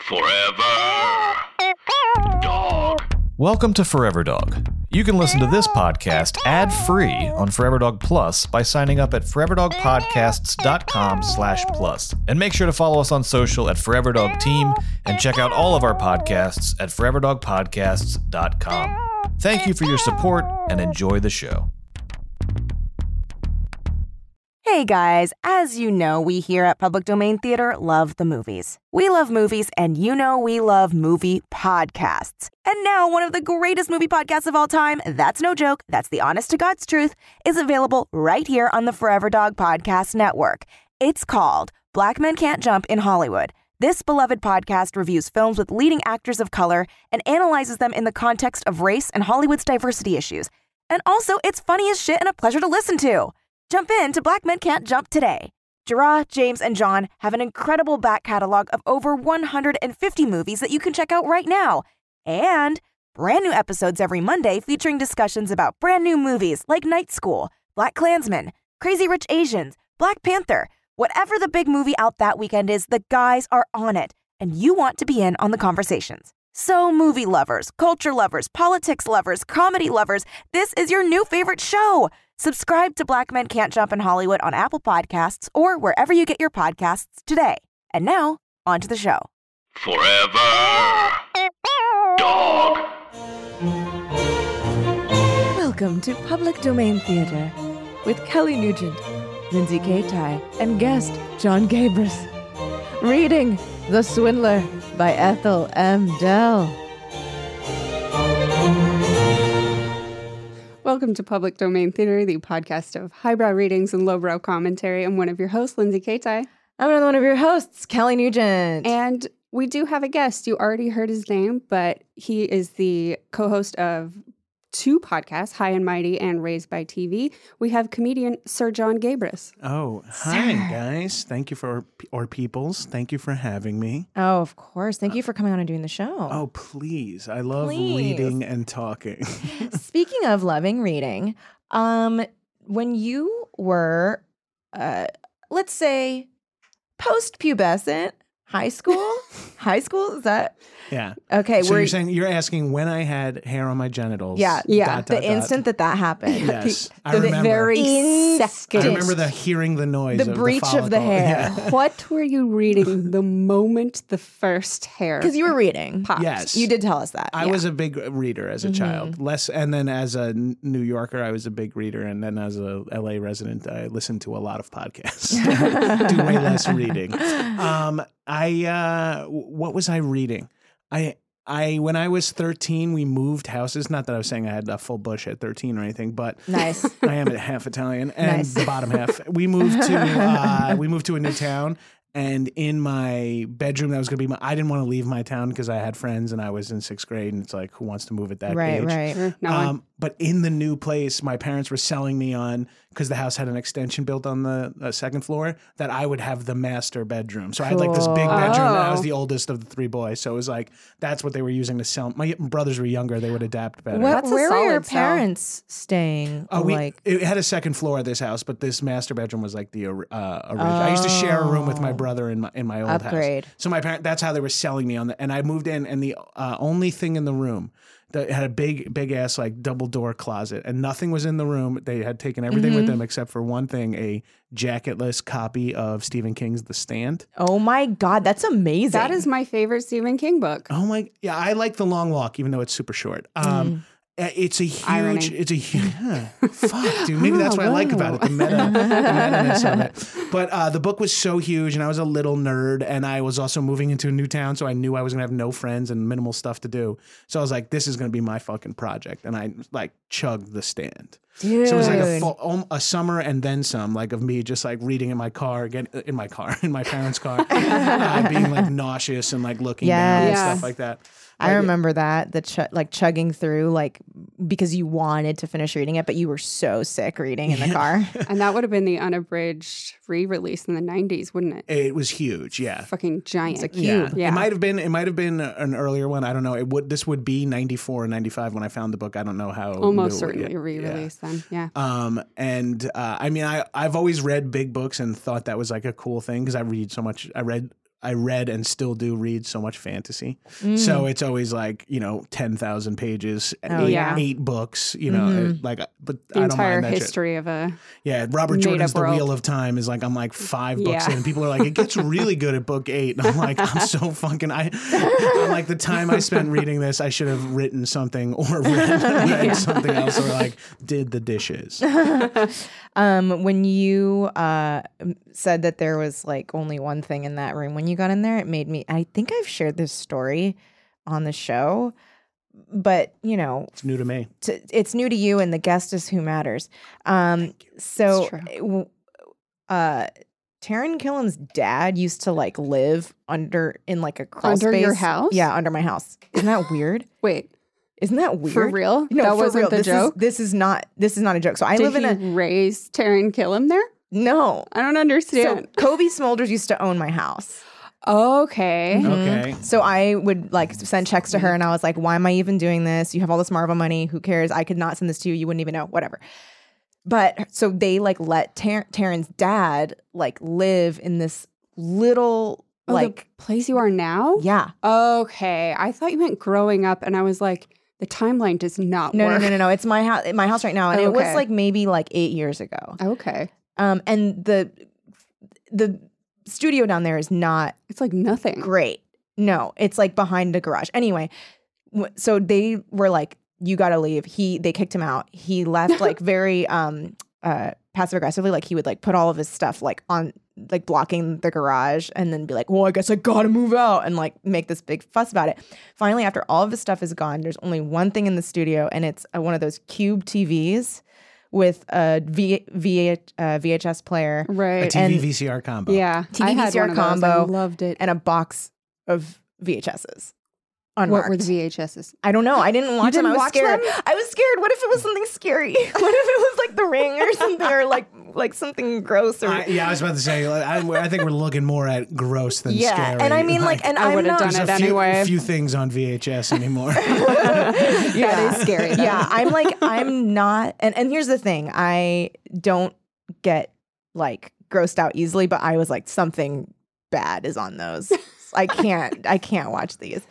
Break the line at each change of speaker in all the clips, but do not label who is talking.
Forever. Dog.
Welcome to Forever Dog. You can listen to this podcast ad-free on Forever Dog Plus by signing up at foreverdogpodcasts.com slash plus. And make sure to follow us on social at Forever Dog Team and check out all of our podcasts at foreverdogpodcasts.com. Thank you for your support and enjoy the show.
Hey guys, as you know, we here at Public Domain Theater love the movies. We love movies, and you know we love movie podcasts. And now, one of the greatest movie podcasts of all time, that's no joke, that's the honest to God's truth, is available right here on the Forever Dog Podcast Network. It's called Black Men Can't Jump in Hollywood. This beloved podcast reviews films with leading actors of color and analyzes them in the context of race and Hollywood's diversity issues. And also, it's funny as shit and a pleasure to listen to. Jump in to Black Men Can't Jump today. Gerard, James, and John have an incredible back catalog of over 150 movies that you can check out right now. And brand new episodes every Monday featuring discussions about brand new movies like Night School, BlacKkKlansman, Crazy Rich Asians, Black Panther. Whatever the big movie out that weekend is, the guys are on it, and you want to be in on the conversations. So, movie lovers, culture lovers, politics lovers, comedy lovers, this is your new favorite show. Subscribe to Black Men Can't Jump in Hollywood on Apple Podcasts or wherever you get your podcasts today. And now, on to the show.
Forever. Dog.
Welcome to Public Domain Theater with Kelly Nugent, Lindsay Kaitai, and guest John Gabrus. Reading The Swindler by Ethel M. Dell.
Welcome to Public Domain Theater, the podcast of highbrow readings and lowbrow commentary. I'm one of your hosts, Lindsay Kaitai.
I'm another one of your hosts, Kelly Nugent.
And we do have a guest. You already heard his name, but he is the co host of two podcasts, High and Mighty and Raised by TV. We have comedian Sir John Gabrus.
Oh, hi guys. Thank you for or peoples. Thank you for having me.
oh, of course. Thank you for coming on and doing the show.
Oh, please. I love
Please.
reading and talking.
Speaking of loving reading, um, when you were, uh, let's say, post-pubescent, high school, high school is that
yeah.
okay?
So you're saying you're asking when I had hair on my genitals.
yeah,
Yeah,
dot,
the
dot, dot.
instant that that happened,
Yes. I
the
remember.
very second.
I remember the hearing the noise.
the
of
breach of the hair,
Yeah.
What were you reading the moment the first hair
because you were reading.
popped?
Yes.
You did tell us that.
I was a big reader as a
Mm-hmm.
child. Less, and then as a N- New Yorker, I was a big reader, and then as a LA resident, I listened to a lot of podcasts. Do way less reading. Um, I uh, w- what was I reading? I I when I was thirteen, we moved houses. Not that I was saying I had a full bush at thirteen or anything, but
nice.
I am half Italian, and
Nice.
the bottom half. We moved to uh, we moved to a new town, and in my bedroom that was going to be my. I didn't want to leave my town because I had friends, and I was in sixth grade, and it's like, who wants to move at that
right,
age?
right.
Sure, no.
Um, but in the new place, my parents were selling me on because the house had an extension built on the uh, second floor that I would have the master bedroom. So I had like this big
Cool.
bedroom. And I was
Oh.
the oldest of the three boys, so it was like that's what they were using to sell. My brothers were younger; they would adapt better.
What,
That's
where were your
solid sell.
parents staying?
Oh, we,
like,
it had a second floor of this house, but this master bedroom was like the uh, original. I used to share a room with my
Oh.
brother in my in my old
Upgrade.
house. So my parent, that's how they were selling me on the. And I moved in, and the uh, only thing in the room that had a big big ass like double door closet, and nothing was in the room. They had taken everything with
Mm-hmm.
them except for one thing: a jacketless copy of Stephen King's The Stand.
oh my god, that's amazing.
that is my favorite Stephen King book.
Oh my, yeah, I like The Long Walk, even though it's super short. Um, Uh, It's a huge.
Irony.
It's a huge. fuck, dude. Maybe that's
Oh,
what I like about it. The meta, the meta-ness of it. But uh, the book was so huge, and I was a little nerd, and I was also moving into a new town, so I knew I was gonna have no friends and minimal stuff to do. So I was like, "This is gonna be my fucking project," and I like chugged the stand.
Dude.
So it was like a, full, a summer and then some, like of me just like reading in my car, get in my car, in my parents' car, uh, being like nauseous and like looking down and
Yes.
stuff like that.
I
Like,
remember that the ch- like chugging through like because you wanted to finish reading it, but you were so sick reading in the car.
And that would have been the unabridged re-release in the '90s, wouldn't it?
It was huge, yeah.
Fucking giant.
It's a
Yeah.
cube.
Yeah.
It might have been it might have been an earlier one. I don't know. It would this would be 94 or 95 when I found the book. I don't know how
Almost
new it-
certainly
yeah.
a re-release then. Yeah.
Um and uh, I mean I I've always read big books and thought that was like a cool thing because I read so much I read I read and still do read so much fantasy. So it's always like, you know, 10,000 pages,
Mm. Oh,
eight,
yeah.
eight books, you know,
Mhm.
like but
The
I don't
entire
mind that shit.
history of a
Yeah, Robert Jordan's The. Wheel of Time is like I'm like five books
Yeah.
in. People are like, it gets really good at book eight. And I'm like, I'm so fucking I I'm like the time I spent reading this, I should have written something or read, read something else or like did the dishes.
um, when you uh said that there was like only one thing in that room when you got in there, it made me. I think I've shared this story on the show, but you know,
It's new to me.
to, it's new to you and the guest is who matters. Um, so,
true.
uh, w- Taran Killam's dad used to like live under in like a crawl
Under your house?
Yeah, under my house. Isn't that weird?
wait
Isn't that weird?
for real.
No,
that
for
wasn't
real.
the
this
joke.
Is, this is not. This is not a joke. So I
Did
live in
he
a
raise Taran Killam there?
no.
I don't
So
understand.
Cobie Smulders used to own my house.
Okay.
Mm-hmm.
Okay.
So I would like send checks to her and I was like, why am I even doing this? You have all this Marvel money. Who cares? I could not send this to you. You wouldn't even know. Whatever. But so they like let Tar- Taran's dad like live in this little
Oh,
like
the place you are now?
yeah.
Okay. I thought you meant growing up, and I was like, the timeline does not
No, no,
work.
no, no, no. It's my house. My house right now, and it was
Okay.
like maybe like eight years ago.
Okay.
Um, and the the studio down there is not
It's like nothing.
great. No, it's like behind the garage. Anyway, w- so they were like, "You got to leave." He they kicked him out. He left like very um uh passive aggressively. Like he would like put all of his stuff like on like blocking the garage, and then be like, "Well, I guess I gotta move out," and like make this big fuss about it. Finally, after all of his stuff is gone, there's only one thing in the studio, and it's uh, one of those cube TVs with a v- v- uh, VHS player
right?
A TV
And-
VCR combo.
yeah.
TV
I
VCR
one of those. I
combo
loved it.
and a box of VHSs.
What were the VHSs?
I don't know. I didn't watch them.
didn't
I was
watch
scared.
them?
I was scared. What if it was something scary? what if it was like The Ring or something, or like like something gross? Or
I, yeah, I was about to say. like, I, I think we're looking more at gross than
yeah.
scary.
And I mean, like, and
I
I'm
would've
not.
done it
a few,
anyway.
few things on VHS anymore.
That is scary. though.
yeah, I'm like, I'm not. And and here's the thing: I don't get like grossed out easily, but I was like, something bad is on those. I can't. I can't watch these.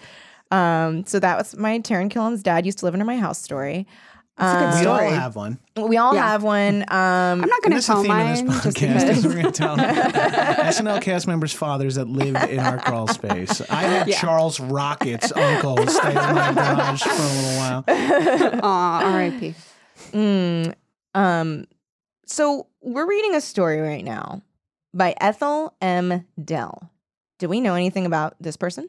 Um, so that was my Taran Killam's dad used to live under my house story.
It's a good
Um,
we all
story.
have one.
We all
Yeah.
have one. Um,
I'm not going to
that's the
tell
theme of
mine
this
just
podcast. is
because.
We're going to tell SNL cast members' fathers that lived in our crawl space. I had
Yeah.
Charles Rocket's uncle stay in my garage for a little while.
Aw, R.I.P.
Mm, um, so we're reading a story right now by Ethel M. Dell. Do we know anything about this person?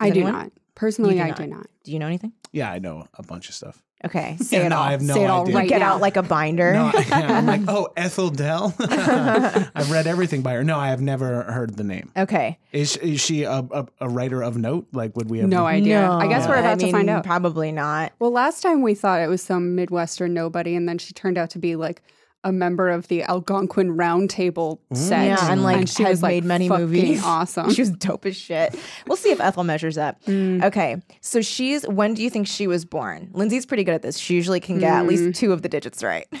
I do
anyone?
not. Personally,
do
I
not.
do not.
Do you know anything?
Yeah, I know a bunch of stuff.
Okay.
Say
Yeah,
it
no,
all.
I have no
Say it all
idea.
right
Get
now.
out like a binder.
No, yeah, I'm like, oh, Ethel Dell. I've read everything by her. No, I have never heard the name.
okay.
Is is she a, a, a writer of note? Like, would we have
No idea.
No.
I guess we're about
I
to find out.
Probably not.
Well, last time we thought it was some Midwestern nobody, and then she turned out to be like a member of the Algonquin Round Table set.
Yeah, and like
she
has
was like
made many movies.
Awesome.
she was dope as shit. We'll see if Ethel measures up.
Mm.
Okay, so she's. When do you think she was born? Lindsay's pretty good at this. She usually can get at
Mm.
least two of the digits right.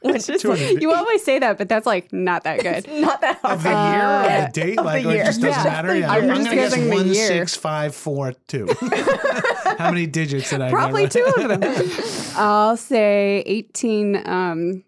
Which is like,
you always say that, but that's like not that good.
not that hard.
of the year, of the date,
of
like
the
or it just doesn't
Yeah.
matter. Yeah,
I'm
I'm,
just
gonna guess
guessing the year.
six five four two. How many digits did I
Probably
get?
two of them.
I'll say 18. Um,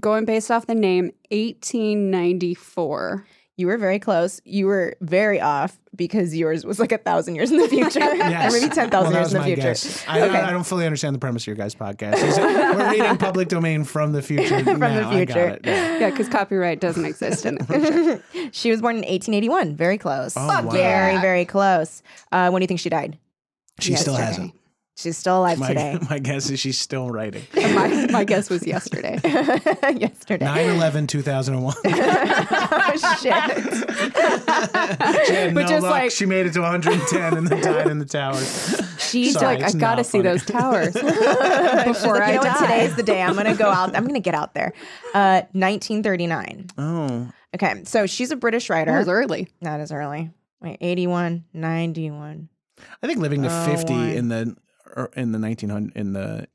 going based off the name, 1894.
You were very close. You were very off because yours was like a thousand years in the future, or maybe ten thousand
Well,
years in the
my
future.
guess. I, I don't fully understand the premise of your guys' podcast. Is it- we're reading public domain from the future.
From the
now. I got
future.
it. Yeah.
Yeah, because copyright doesn't exist in the future.
She was born in 1881. Very close.
Oh, wow.
Very, very close. Uh, when do you think she died?
She still hasn't.
She's still alive
My,
today.
my guess is she's still writing.
my, my guess was yesterday.
Yesterday.
9 11 2001.
oh, shit.
She had
But
no
just
luck.
like-
she made it to 110 and then died in the towers.
She
Sorry,
like, I gotta
not
see
funny.
those towers
She's
before
like,
I
you know what?
die.
Today's the day. I'm going to go out. I'm going to get out there. Uh, 1939.
Oh.
Okay. So she's a British writer.
That was early.
Not as early. Wait, 81, 91.
I think living to
Oh,
50
why?
in the in the 1900 in the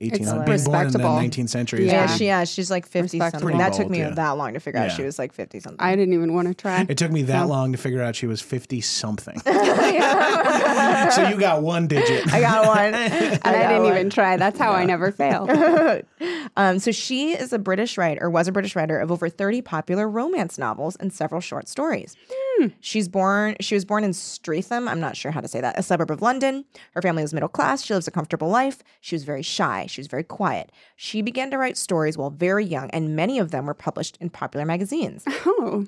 1800s, being born in the 19th century.
Yeah,
Yeah.
pretty-
she yeah, she's like 50 something. That
Pretty
took me
yeah.
that long to figure out
Yeah.
she was like 50 something.
I didn't even want to try.
It took me that
No.
long to figure out she was 50 something. so you got one digit.
I got one.
and I, didn't even try. That's how I never fail.
um, so she is a British writer, or was a British writer of over 30 popular romance novels and several short stories. Hmm. She's born. She was born in Streatham. I'm not sure how to say that. A suburb of London. Her family was middle class. She lives a comfortable life. She was very shy. She was very quiet. She began to write stories while very young, and many of them were published in popular magazines.
Oh.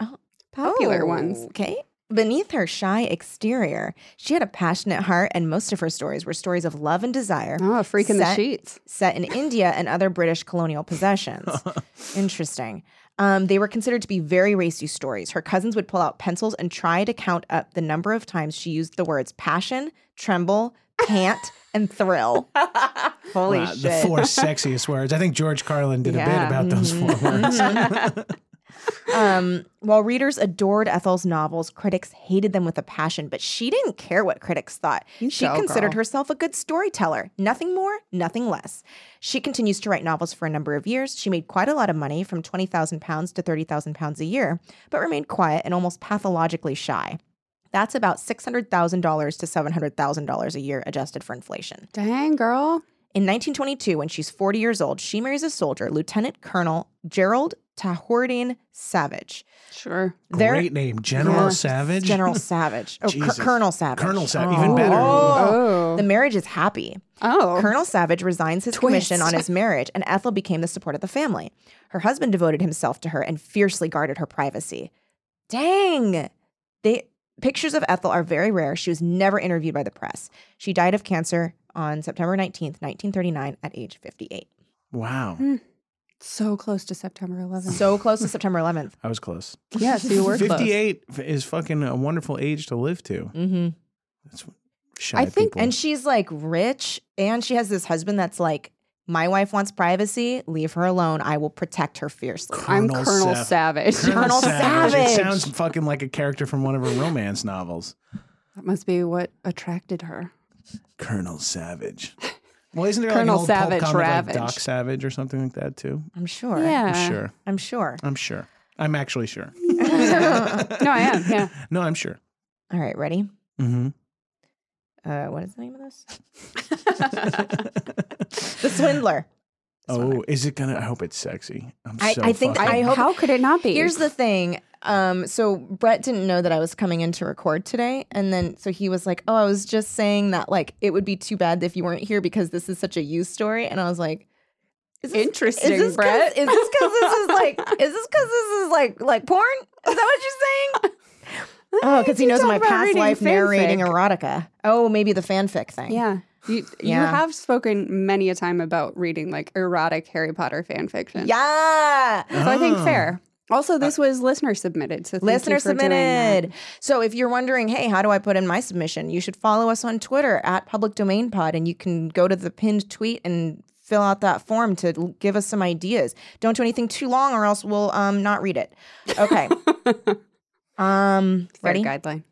oh. Popular
Oh,
ones.
Okay. Beneath her shy exterior, she had a passionate heart, and most of her stories were stories of love and desire.
Oh, a freak in the sheets.
set in India and other British colonial possessions. Interesting. Um, they were considered to be very racy stories. Her cousins would pull out pencils and try to count up the number of times she used the words passion, tremble, pant, and thrill. Holy
Wow,
shit.
the four sexiest words. I think George Carlin did a bit
Yeah.
about those four
Mhm.
words.
Um, while readers adored Ethel's novels, critics hated them with a passion, but she didn't care what critics thought.
You
she
go,
considered
girl.
herself a good storyteller. Nothing more, nothing less. She continues to write novels for a number of years. She made quite a lot of money, from £20,000 to £30,000 a year, but remained quiet and almost pathologically shy. That's about $600,000 to $700,000 a year adjusted for inflation.
Dang, girl.
In 1922, when she's 40 years old, she marries a soldier, Lieutenant Colonel Gerald Tahourdin Savage.
Sure.
They're-
Great name, General
Yeah.
Savage.
General Savage. Oh, Cur-
Jesus.
Colonel Savage.
Colonel Savage,
Oh.
even better.
Oh.
The marriage is happy.
Oh.
Colonel Savage resigns his
Twist.
commission on his marriage, and Ethel became the support of the family. Her husband devoted himself to her and fiercely guarded her privacy. Dang! They pictures of Ethel are very rare. She was never interviewed by the press. She died of cancer on September 19th, 1939, at age 58.
Wow,
So close to September 11th.
So close to September 11th.
I was close.
yeah, so you were close.
58 is fucking a wonderful age to live to.
Mm-hmm.
That's shy
I think-
people.
And she's like rich, and she has this husband that's like, my wife wants privacy. Leave her alone. I will protect her fiercely.
I'm
Colonel
Colonel
Sav-
Savage.
Colonel
It
Savage.
sounds fucking like a character from one of her romance novels.
That must be what attracted her.
Colonel Savage. Well, isn't there
Colonel
like an old
Savage
pulp comic like Doc Savage or something like that too?
I'm sure.
Yeah.
I'm sure.
I'm sure.
I'm sure. I'm actually sure.
no, I am. Yeah.
No, I'm sure.
All right, ready?
Mm-hmm.
Uh, what is the name of this? the Swindler.
Oh, is it gonna? I hope it's sexy. I'm
I-
so
I think
fucking-
I hope-
How could it not be?
Here's the thing. Um, so Brett didn't know that I was coming in to record today, and then so he was like, "Oh, I was just saying that like it would be too bad if you weren't here because this is such a you story," and I was like. Is this,
Interesting,
is this 'cause-
Brett.
Is this because this is like? Is this because this is like like porn? Is that what you're saying? Oh, because he knows my past
reading
life narrating erotica. Oh, maybe the fanfic thing.
Yeah. You, you have spoken many a time about reading like erotic Harry Potter fan fiction.
Yeah.
So I think
Oh.
fair. Also, this was listener submitted. So thank
Listener
you for doing that.
submitted. So if you're wondering, hey, how do I put in my submission? You should follow us on Twitter at Public Domain Pod, and you can go to the pinned tweet and fill out that form to give us some ideas. Don't do anything too long, or else we'll um not read it. Okay. um,
Fair
ready?
guideline.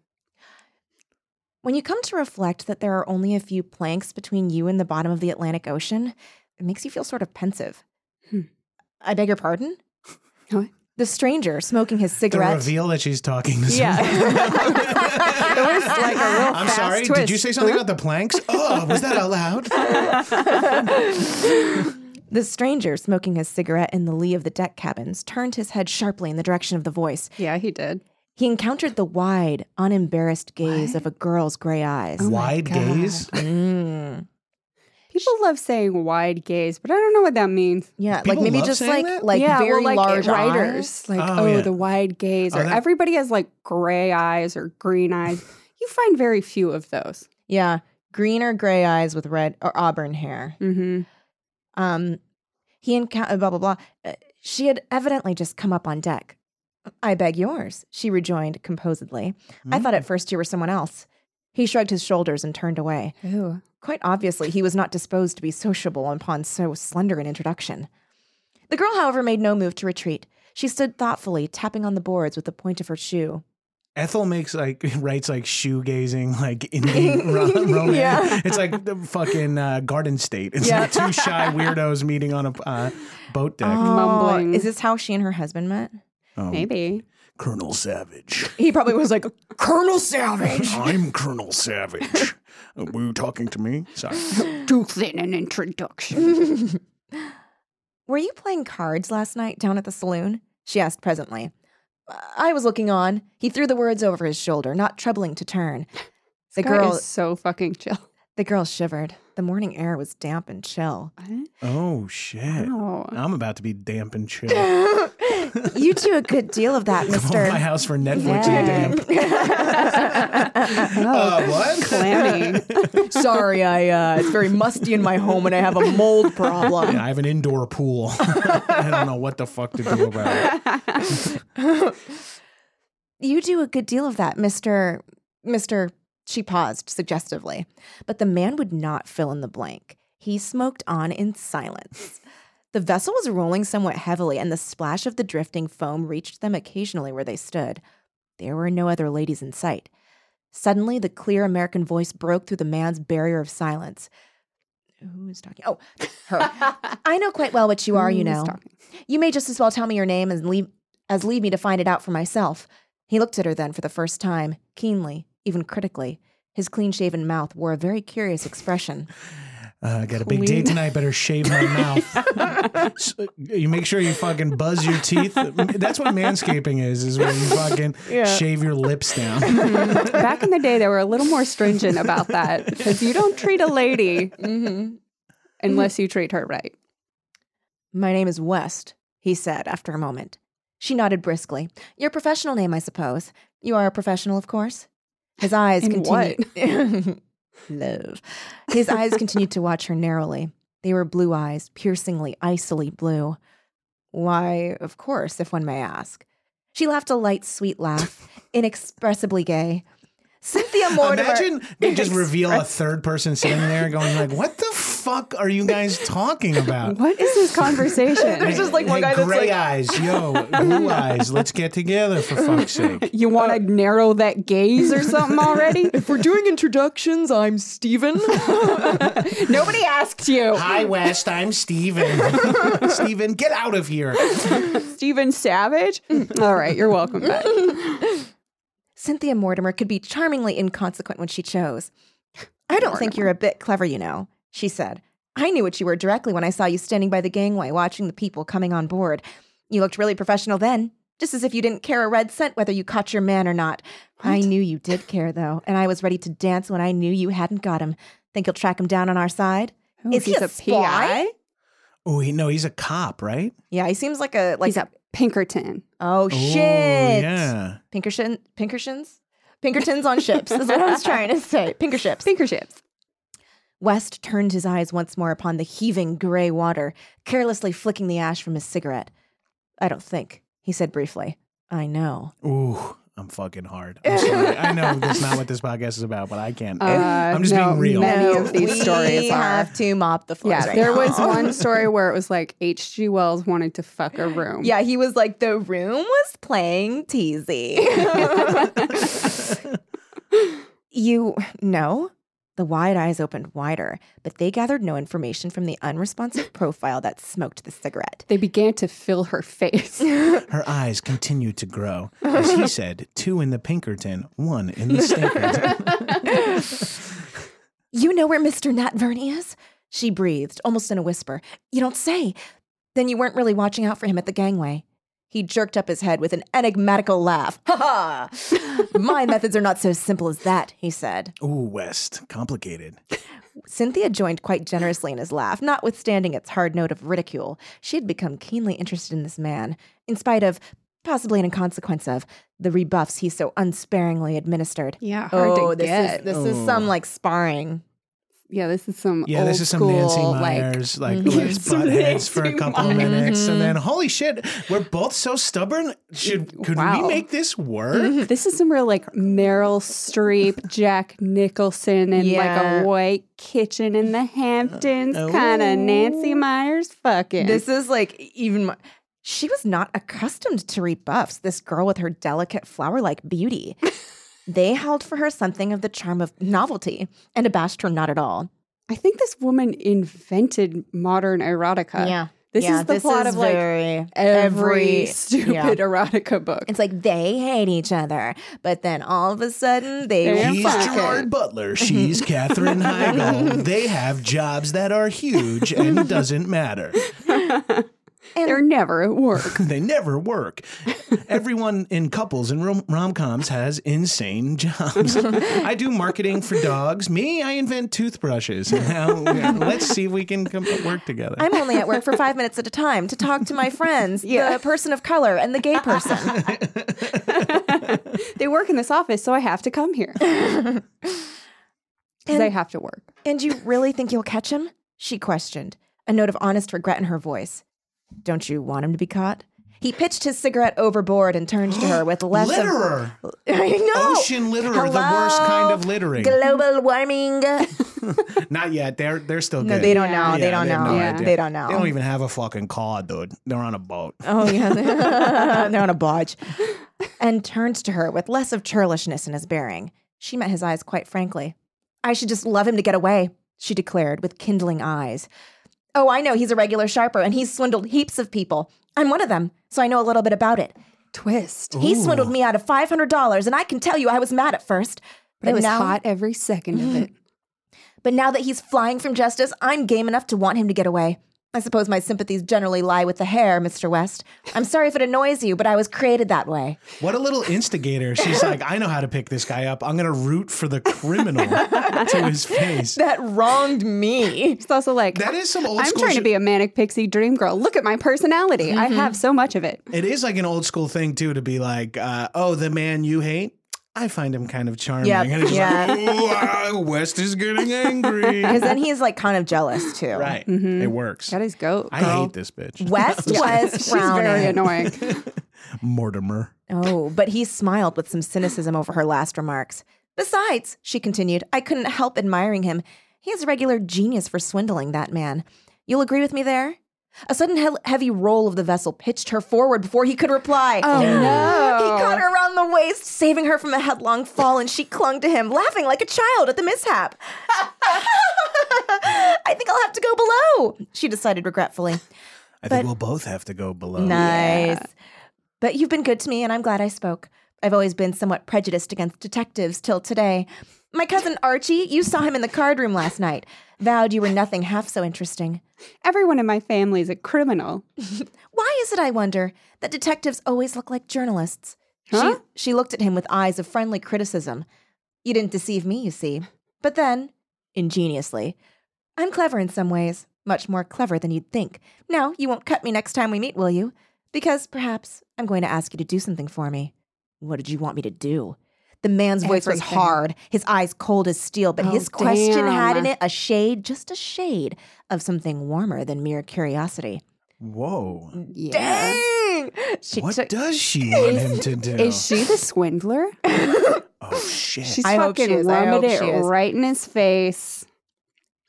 When you come to reflect that there are only a few planks between you and the bottom of the Atlantic Ocean, it makes you feel sort of pensive.
Hmm.
I beg your pardon?
What?
The stranger smoking his cigarette.
the
cigarette.
reveal that she's talking to
Yeah. it was like a real
I'm
fast
sorry.
twist.
Did you say something about the planks? Oh, was that allowed?
The stranger, smoking his cigarette in the lee of the deck cabins, turned his head sharply in the direction of the voice.
Yeah, he did.
He encountered the wide, unembarrassed gaze of a girl's gray eyes.
Wide gaze.
Mm.
People love saying wide gaze, but I don't know what that means.
Yeah, like maybe just like
that?
like
yeah,
very
well, like
large
writers,
eyes.
like
Oh,
oh,
yeah.
the wide gaze,
Oh,
or
that-
everybody has like gray eyes or green eyes. You find very few of those.
Yeah, green or gray eyes with red or auburn hair.
Mm-hmm.
Um, he encountered blah blah blah. Uh, She had evidently just come up on deck. I beg yours, she rejoined composedly. I thought at first you were someone else. He shrugged his shoulders and turned away.
Ew.
Quite obviously, he was not disposed to be sociable upon so slender an introduction. The girl, however, made no move to retreat. She stood thoughtfully, tapping on the boards with the point of her shoe.
Ethel makes like writes like shoegazing like indie ro- romance.
Yeah.
It's like the fucking uh, Garden State. It's
Yeah.
like two shy weirdos meeting on a uh, boat deck.
Mumbling.
Is this how she and her husband met?
Oh,
Maybe.
Colonel Savage.
He probably was like, Colonel Savage.
I'm Colonel Savage. Uh, Were you talking to me? Sorry.
Too thin an introduction.
Were you playing cards last night down at the saloon? She asked presently. I was looking on. He threw the words over his shoulder, not troubling to turn. The
Guy
girl
is so fucking chill.
the girl shivered. The morning air was damp and chill.
Oh shit.
Oh.
I'm about to be damp and chill. Come
you do a good deal of that, Mr.
my house for Netflix and damp. Uh, what?
Clammy.
Sorry, I uh it's very musty in my home and I have a mold problem.
Yeah, I have an indoor pool. I don't know what the fuck to do about it.
You do a good deal of that, Mr. Mr. She paused suggestively, but the man would not fill in the blank. He smoked on in silence. The vessel was rolling somewhat heavily, and the splash of the drifting foam reached them occasionally where they stood. There were no other ladies in sight. Suddenly, the clear American voice broke through the man's barrier of silence. Who is talking? Oh, her. I know quite well what you are, you know.
talking?
You may just as well tell me your name and leave as leave me to find it out for myself. He looked at her then for the first time, keenly, even critically. His clean shaven mouth wore a very curious expression.
Uh, I got a big
Clean.
day tonight. Better shave my mouth. S- you make sure you fucking buzz your teeth. That's what manscaping is. Is when you fucking shave your lips down.
Back in the day, they were a little more stringent about that because you don't treat a lady unless you treat her right.
My name is West, he said after a moment. She nodded briskly. Your professional name, I suppose. You are a professional, of course. His eyes continued. Love. His eyes continued to watch her narrowly. They were blue eyes, piercingly, icily blue. Why, of course, if one may ask. She laughed a light, sweet laugh, inexpressibly gay. Cynthia Mortimer.
Imagine they just reveal a third person sitting there going like, "What the fuck are you guys talking about?"
What is this conversation?
There's just like one
hey,
guy that's
gray
like,
eyes, yo, blue eyes. Let's get together for fuck's sake.
you want to uh, narrow that gaze or something already?
if we're doing introductions, I'm Steven.
Nobody asked you.
Hi, West. I'm Steven. Steven, get out of here.
Steven Savage? All right, you're welcome back.
Cynthia Mortimer could be charmingly inconsequent when she chose. I don't think you're a bit clever, you know, she said. I knew what you were directly when I saw you standing by the gangway watching the people coming on board. You looked really professional then, just as if you didn't care a red cent whether you caught your man or not. I knew you did care, though, and I was ready to dance when I knew you hadn't got him. Think you'll track him down on our side?
Ooh,
Is he
he's
a
a
spy?
PI?
Oh, he, no, he's a cop, right?
Yeah, he seems like a like
He's a Pinkerton.
Oh
Oh,
shit!
yeah.
Pinkerton, Pinkertons, Pinkertons on ships. Is what I was trying to say. Pinker ships.
Pinkerships.
West turned his eyes once more upon the heaving gray water, carelessly flicking the ash from his cigarette. I don't think, he said briefly. I know.
Ooh, I'm fucking hard. I'm sorry. I know that's not what this podcast is about, but I can't.
Uh,
I'm just
no,
being real.
Many of these
we
stories are.
have to mop the floor.
Yeah,
right
there
now.
was one story where it was like H.G. Wells wanted to fuck a room.
Yeah, he was like, the room was playing teasy. you know? The wide eyes opened wider, but they gathered no information from the unresponsive profile that smoked the cigarette.
They began to fill her face.
Her eyes continued to grow. As he said, two in the Pinkerton, one in the Stinkerton.
You know where Mr. Nat Verney is? She breathed, almost in a whisper. You don't say. Then you weren't really watching out for him at the gangway. He jerked up his head with an enigmatical laugh. Ha ha! My methods are not so simple as that, he said.
Ooh, West, complicated.
Cynthia joined quite generously in his laugh, notwithstanding its hard note of ridicule. She had become keenly interested in this man, in spite of, possibly in consequence of, the rebuffs he so unsparingly administered.
Yeah, hard
oh,
to
this
get.
is this is some mm. like sparring.
Yeah, this is some
Yeah,
old
this is some
school,
Nancy
like
Meyers, like, let's butt heads for a couple
Meyers.
minutes, and then holy shit, we're both so stubborn. Should could
Wow.
we make this work?
This is some real like Meryl Streep, Jack Nicholson, and
Yeah.
like a white kitchen in the Hamptons,
Uh,
kind of. Nancy Meyers fucking.
This is like even more. She was not accustomed to rebuffs, this girl with her delicate flower like beauty. they held for her something of the charm of novelty and abashed her not at all.
I think this woman invented modern erotica. Yeah. This
Yeah,
is the plot of like
very,
every stupid
yeah.
erotica book.
It's like they hate each other, but then all of a sudden they
They're
He's
fucking-
Gerard Butler. She's Katherine Heigl. They have jobs that are huge and it doesn't matter.
They're never at work.
They never work. Everyone in couples and rom- rom-coms has insane jobs. I do marketing for dogs. Me, I invent toothbrushes. Now, let's see if we can come work together.
I'm only at work for five minutes at a time to talk to my friends,
Yeah.
the person of color and the gay person.
they work in this office, so I have to come here. Because I have to work.
and you really think you'll catch him? She questioned, a note of honest regret in her voice. Don't you want him to be caught? He pitched his cigarette overboard and turned to her with less
Litterer.
of I know.
Ocean litterer, the worst kind of littering.
Global warming.
Not yet. They're they're still
No,
good.
they don't know.
Yeah,
they don't
have
know.
no
Yeah.
They don't know.
They don't even have a fucking car, dude. They're on a boat.
Oh yeah, they're on a bodge. And turns to her with less of churlishness in his bearing. She met his eyes quite frankly. I should just love him to get away, she declared with kindling eyes. Oh, I know he's a regular sharper and he's swindled heaps of people. I'm one of them, so I know a little bit about it.
Twist.
He swindled me out of five hundred dollars, and I can tell you I was mad at first.
But it was
now,
hot every second of it.
But now that he's flying from justice, I'm game enough to want him to get away. I suppose my sympathies generally lie with the hair, Mr. West. I'm sorry if it annoys you, but I was created that way.
What a little instigator. She's like, I know how to pick this guy up. I'm going to root for the criminal to his face.
That wronged me.
It's also like
That is some old school.
I'm
school
trying to be a manic pixie dream girl. Look at my personality. I have so much of it.
It is like an old school thing, too, to be like, uh, oh, the man you hate? I find him kind of charming.
Yep,
And it's
yeah.
like, "Ooh, West is getting angry.
Because then he's like kind of jealous too.
right. Mm-hmm. It works.
That is goat.
I
girl.
hate this bitch.
West was
She's very annoying.
Mortimer.
Oh, but he smiled with some cynicism over her last remarks. Besides, she continued, I couldn't help admiring him. He has a regular genius for swindling, that man. You'll agree with me there? A sudden he- heavy roll of the vessel pitched her forward before he could reply.
Oh, no.
He caught her around the waist, saving her from a headlong fall, and she clung to him, laughing like a child at the mishap. I think I'll have to go below, she decided regretfully.
I
But-
think we'll both have to go below.
Nice. But you've been good to me, and I'm glad I spoke. I've always been somewhat prejudiced against detectives till today. My cousin Archie, you saw him in the card room last night. Vowed you were nothing half so interesting.
Everyone in my family is a criminal.
Why is it, I wonder, that detectives always look like journalists?
Huh?
She, she looked at him with eyes of friendly criticism. You didn't deceive me, you see. But then, ingeniously, I'm clever in some ways, much more clever than you'd think. Now, you won't cut me next time we meet, will you? Because perhaps I'm going to ask you to do something for me. What did you want me to do? The man's voice was hard, his eyes cold as steel, but
Oh,
his question had in it a shade, just a shade, of something warmer than mere curiosity.
Whoa.
Yeah.
Dang! She
What
took-
does she want him to do?
Is she the swindler?
oh, shit.
She's
I hope she
fucking
is. I hope
it
she is.
right in his face.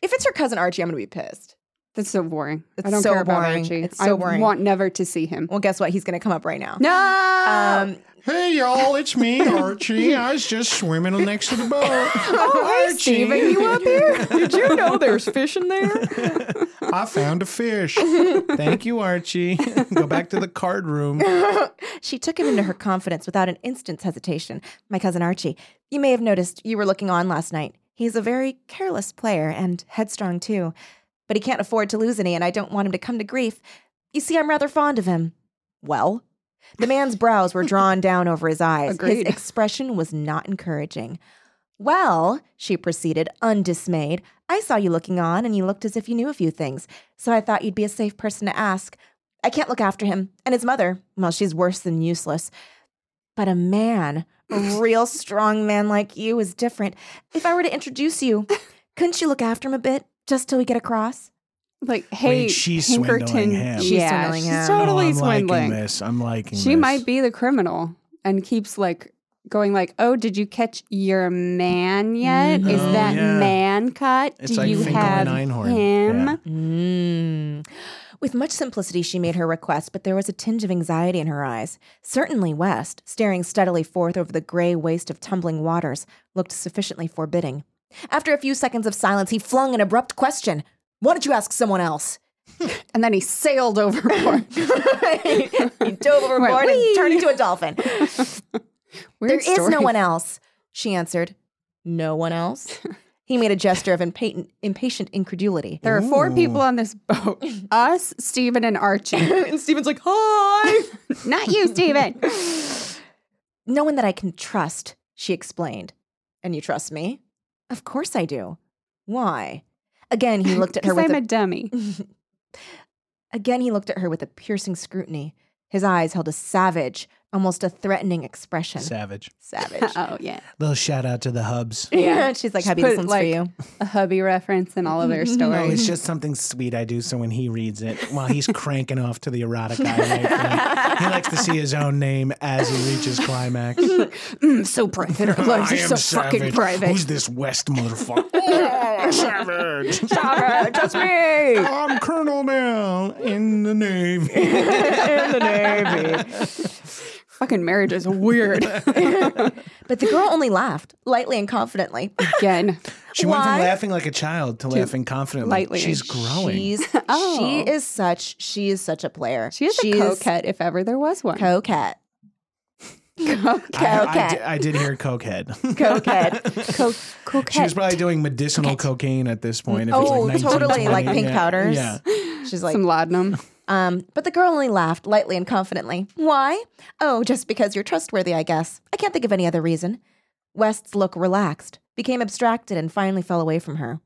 If it's her cousin Archie, I'm gonna be pissed.
That's so boring.
It's
I don't
so
care about
boring.
Archie.
It's so
I
boring.
want never to see him.
Well, guess what? He's gonna come up right now.
No.
Um,
Hey y'all, it's me, Archie. I was just swimming next to the boat.
oh, hey, Steven, you up here?
Did you know there's fish in there?
I found a fish. Thank you, Archie. Go back to the card room.
she took him into her confidence without an instant's hesitation. My cousin Archie, you may have noticed you were looking on last night. He's a very careless player and headstrong too. But he can't afford to lose any, and I don't want him to come to grief. You see, I'm rather fond of him. Well, the man's brows were drawn down over his eyes.
Agreed.
His expression was not encouraging. Well, she proceeded, undismayed, I saw you looking on, and you looked as if you knew a few things, so I thought you'd be a safe person to ask. I can't look after him, and his mother, well, she's worse than useless. But a man, a real strong man like you, is different. If I were to introduce you, couldn't you look after him a bit, just till we get across?
Like, hey,
she's
Pinkerton.
swindling him.
She's
yeah,
swindling
she's
him.
totally
oh, I'm
swindling.
liking this. I'm liking
She
this.
might be the criminal and keeps like going like, "Oh, did you catch your man yet? Is
Mhm.
that
Oh, yeah.
man cut?
It's
Do
like
you
Finkel
have him?"
Yeah.
Mm. With much simplicity, she made her request, but there was a tinge of anxiety in her eyes. Certainly, West, staring steadily forth over the gray waste of tumbling waters, looked sufficiently forbidding. After a few seconds of silence, he flung an abrupt question Why don't you ask someone else?
And then he sailed overboard.
he dove overboard and turned into a dolphin.
Weird
There is
story.
no one else, she answered. No one else? He made a gesture of impatient, impatient incredulity.
There are four
Ooh.
people on this boat: us, Stephen, and Archie.
and Stephen's like, Hi!
Not you, Stephen.
No one that I can trust, she explained. And you trust me? Of course I do. Why? Again, he looked at her with
I'm a dummy.
Again, he looked at her with a piercing scrutiny. His eyes held a savage, almost a threatening expression.
Savage.
savage.
oh yeah,
Little shout out to the hubs.
yeah. She's like,
Just
Happy, this one's
like,
for you.
a hubby reference in all of their stories.
No, it's just something sweet I do. So when he reads it, while he's cranking off to the erotic I like, he likes to see his own name as he reaches climax.
Mm, so private. Our lives
I
are
am
so fucking
savage.
private.
Who's this West motherfucker? Oh, savage.
Savage, that's me!
I'm Colonel now in the Navy.
In the Navy.
Fucking marriage is weird.
But the girl only laughed, lightly and confidently.
Again,
She went from
Why?
laughing like a child to laughing confidently.
lightly.
She's growing.
She's
Oh.
she is such she is such a player.
she is a coquette if ever there was one.
Coquette.
I, I,
Coquette.
did, I did hear cokehead.
Coquette.
Co-
She was probably doing medicinal cocaine at this point. If
Oh,
it's like
totally,
1920.
like pink
yeah.
powders.
Yeah.
She's like
Some laudanum.
Um, but the girl only laughed lightly and confidently. Why? Oh, just because you're trustworthy, I guess. I can't think of any other reason. West's look relaxed, became abstracted, and finally fell away from her.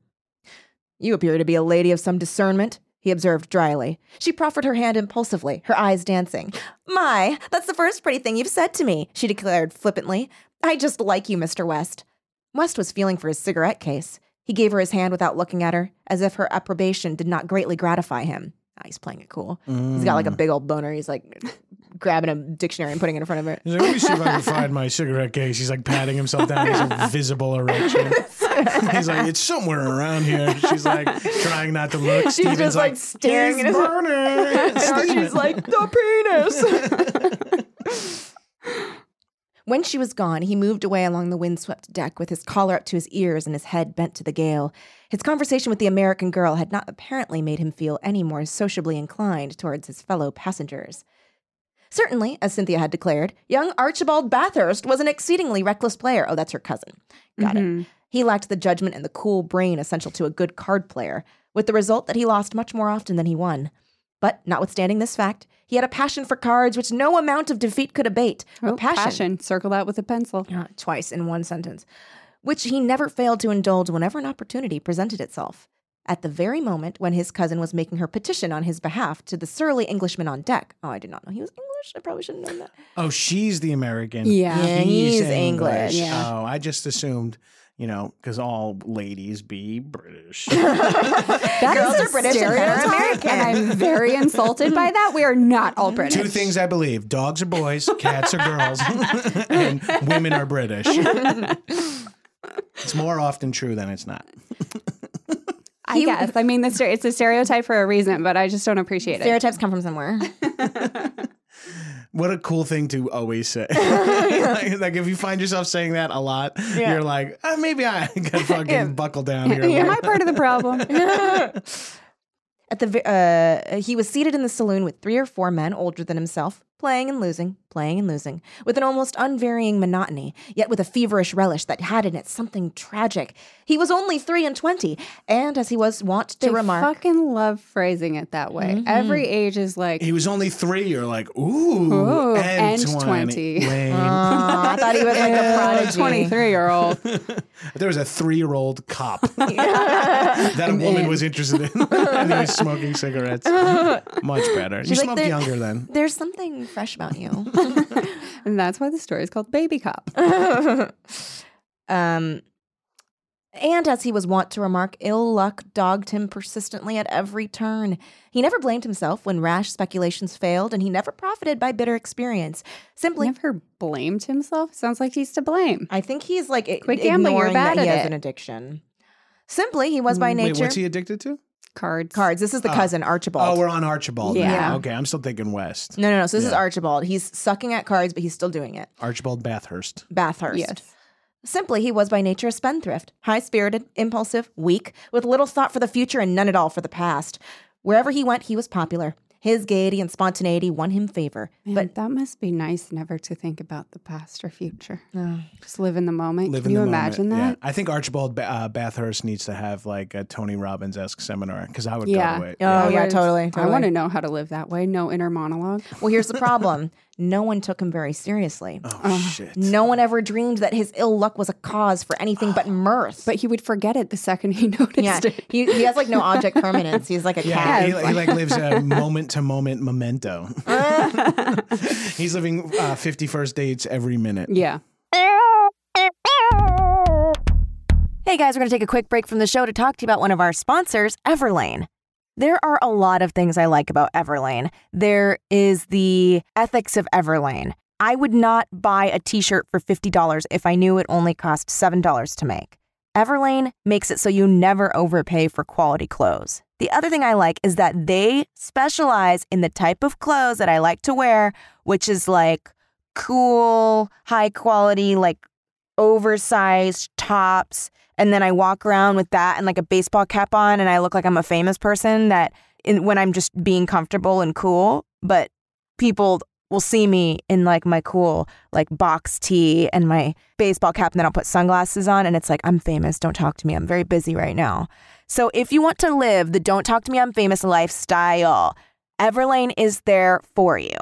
You appear to be a lady of some discernment, he observed dryly. She proffered her hand impulsively, her eyes dancing. My, that's the first pretty thing you've said to me, she declared flippantly. I just like you, Mr. West. West was feeling for his cigarette case. He gave her his hand without looking at her, as if her approbation did not greatly gratify him. Ah, he's playing it cool. He's got like a big old boner. He's like grabbing a dictionary and putting it in front of her.
He's like, let me see if I can find my cigarette case. He's like patting himself down. He's a visible erection. He's like, it's somewhere around here. She's like trying not to look.
She's
Steven's
just like staring at his Archie's
Steven.
like, the penis. when she was gone, he moved away along the windswept deck with his collar up to his ears and his head bent to the gale. His conversation with the American girl had not apparently made him feel any more sociably inclined towards his fellow passengers. Certainly, as Cynthia had declared, young Archibald Bathurst was an exceedingly reckless player. Oh, that's her cousin. Got it. He lacked the judgment and the cool brain essential to a good card player, with the result that he lost much more often than he won. But notwithstanding this fact, he had a passion for cards which no amount of defeat could abate. A
Oh, passion. Circle that with a pencil.
uh, twice in one sentence, which he never failed to indulge whenever an opportunity presented itself. At the very moment when his cousin was making her petition on his behalf to the surly Englishman on deck. Oh, I did not know he was English. I probably shouldn't have known that.
Oh, she's the American.
Yeah.
Yeah, he's English.
Yeah.
Oh, I just assumed, you know, because all ladies be British.
That
Girls
is
are British and men are
stereotype,
American.
And I'm very insulted by that. We are not all British.
Two things I believe dogs are boys, cats are girls, and women are British. It's more often true than it's not.
I guess. I mean, the stere- it's a stereotype for a reason, but I just don't appreciate it.
Stereotypes come from somewhere.
What a cool thing to always say. like, like, if you find yourself saying that a lot, you're like, uh, maybe I could fucking buckle down here. a
Am. I part of the problem?
At the uh, he was seated in the saloon with three or four men older than himself, playing and losing, playing and losing, with an almost unvarying monotony, yet with a feverish relish that had in it something tragic. He was only three and twenty, and as he was wont to
They
remark,
fucking love phrasing it that way. Mm-hmm. Every age is like,
He was only three. You're like, ooh,
Ooh,
and,
and
20.
20.
Lame.
Aw, I thought he was like a prodigy.
23 year old.
there was a three year old cop that a woman was interested in, and he was smoking cigarettes. Much better. You
She's like,
smoked younger then.
There's something fresh about you.
And that's why the story is called Baby Cop.
um, and as he was wont to remark, ill luck dogged him persistently at every turn. He never blamed himself when rash speculations failed, and he never profited by bitter experience. Simply,
Never blamed himself. Sounds like he's to blame.
I think he's like i-
Quit gambling, you're bad
that he
at
has
it.
an addiction. Simply, he was by
Wait,
nature
what's he addicted to?
Cards.
cards. This is the oh. cousin Archibald.
Oh, we're on Archibald.
Yeah.
now. Okay, I'm still thinking West.
no, no, no. So this is Archibald. He's sucking at cards, but he's still doing it.
Archibald Bathurst.
Bathurst.
Yes.
Simply, he was by nature a spendthrift, high spirited, impulsive, weak, with little thought for the future and none at all for the past. Wherever he went, he was popular. His gaiety and spontaneity won him favor.
Man,
but
that must be nice never to think about the past or future. Just live in the moment.
Live
Can
in
you
the
imagine
moment.
that?
Yeah. I think Archibald Ba- uh, Bathurst needs to have like a Tony Robbins esque seminar because I would
Yeah.
go to it.
Oh,
I
yeah,
was-
totally,
I want to know how to live that way. No inner monologue.
well, here's the problem no one took him very seriously.
Oh, shit.
No one ever dreamed that his ill luck was a cause for anything but mirth.
But he would forget it the second he noticed
yeah,
it.
he, he has like no object permanence. He's like a
Yeah,
cat.
he, he like lives a moment to moment memento. He's living uh, 50 first dates every minute.
Yeah.
Hey guys, we're going to take a quick break from the show to talk to you about one of our sponsors, Everlane. There are a lot of things I like about Everlane. There is the ethics of Everlane. I would not buy a t shirt for $50 if I knew it only cost $7 to make. Everlane makes it so you never overpay for quality clothes. The other thing I like is that they specialize in the type of clothes that I like to wear, which is like cool, high quality, like oversized tops and then I walk around with that and like a baseball cap on and I look like I'm a famous person that in, when I'm just being comfortable and cool, but people will see me in like my cool like box tee and my baseball cap and then I'll put sunglasses on and it's like I'm famous, don't talk to me. I'm very busy right now. So if you want to live the don't talk to me, I'm famous lifestyle, Everlane is there for you.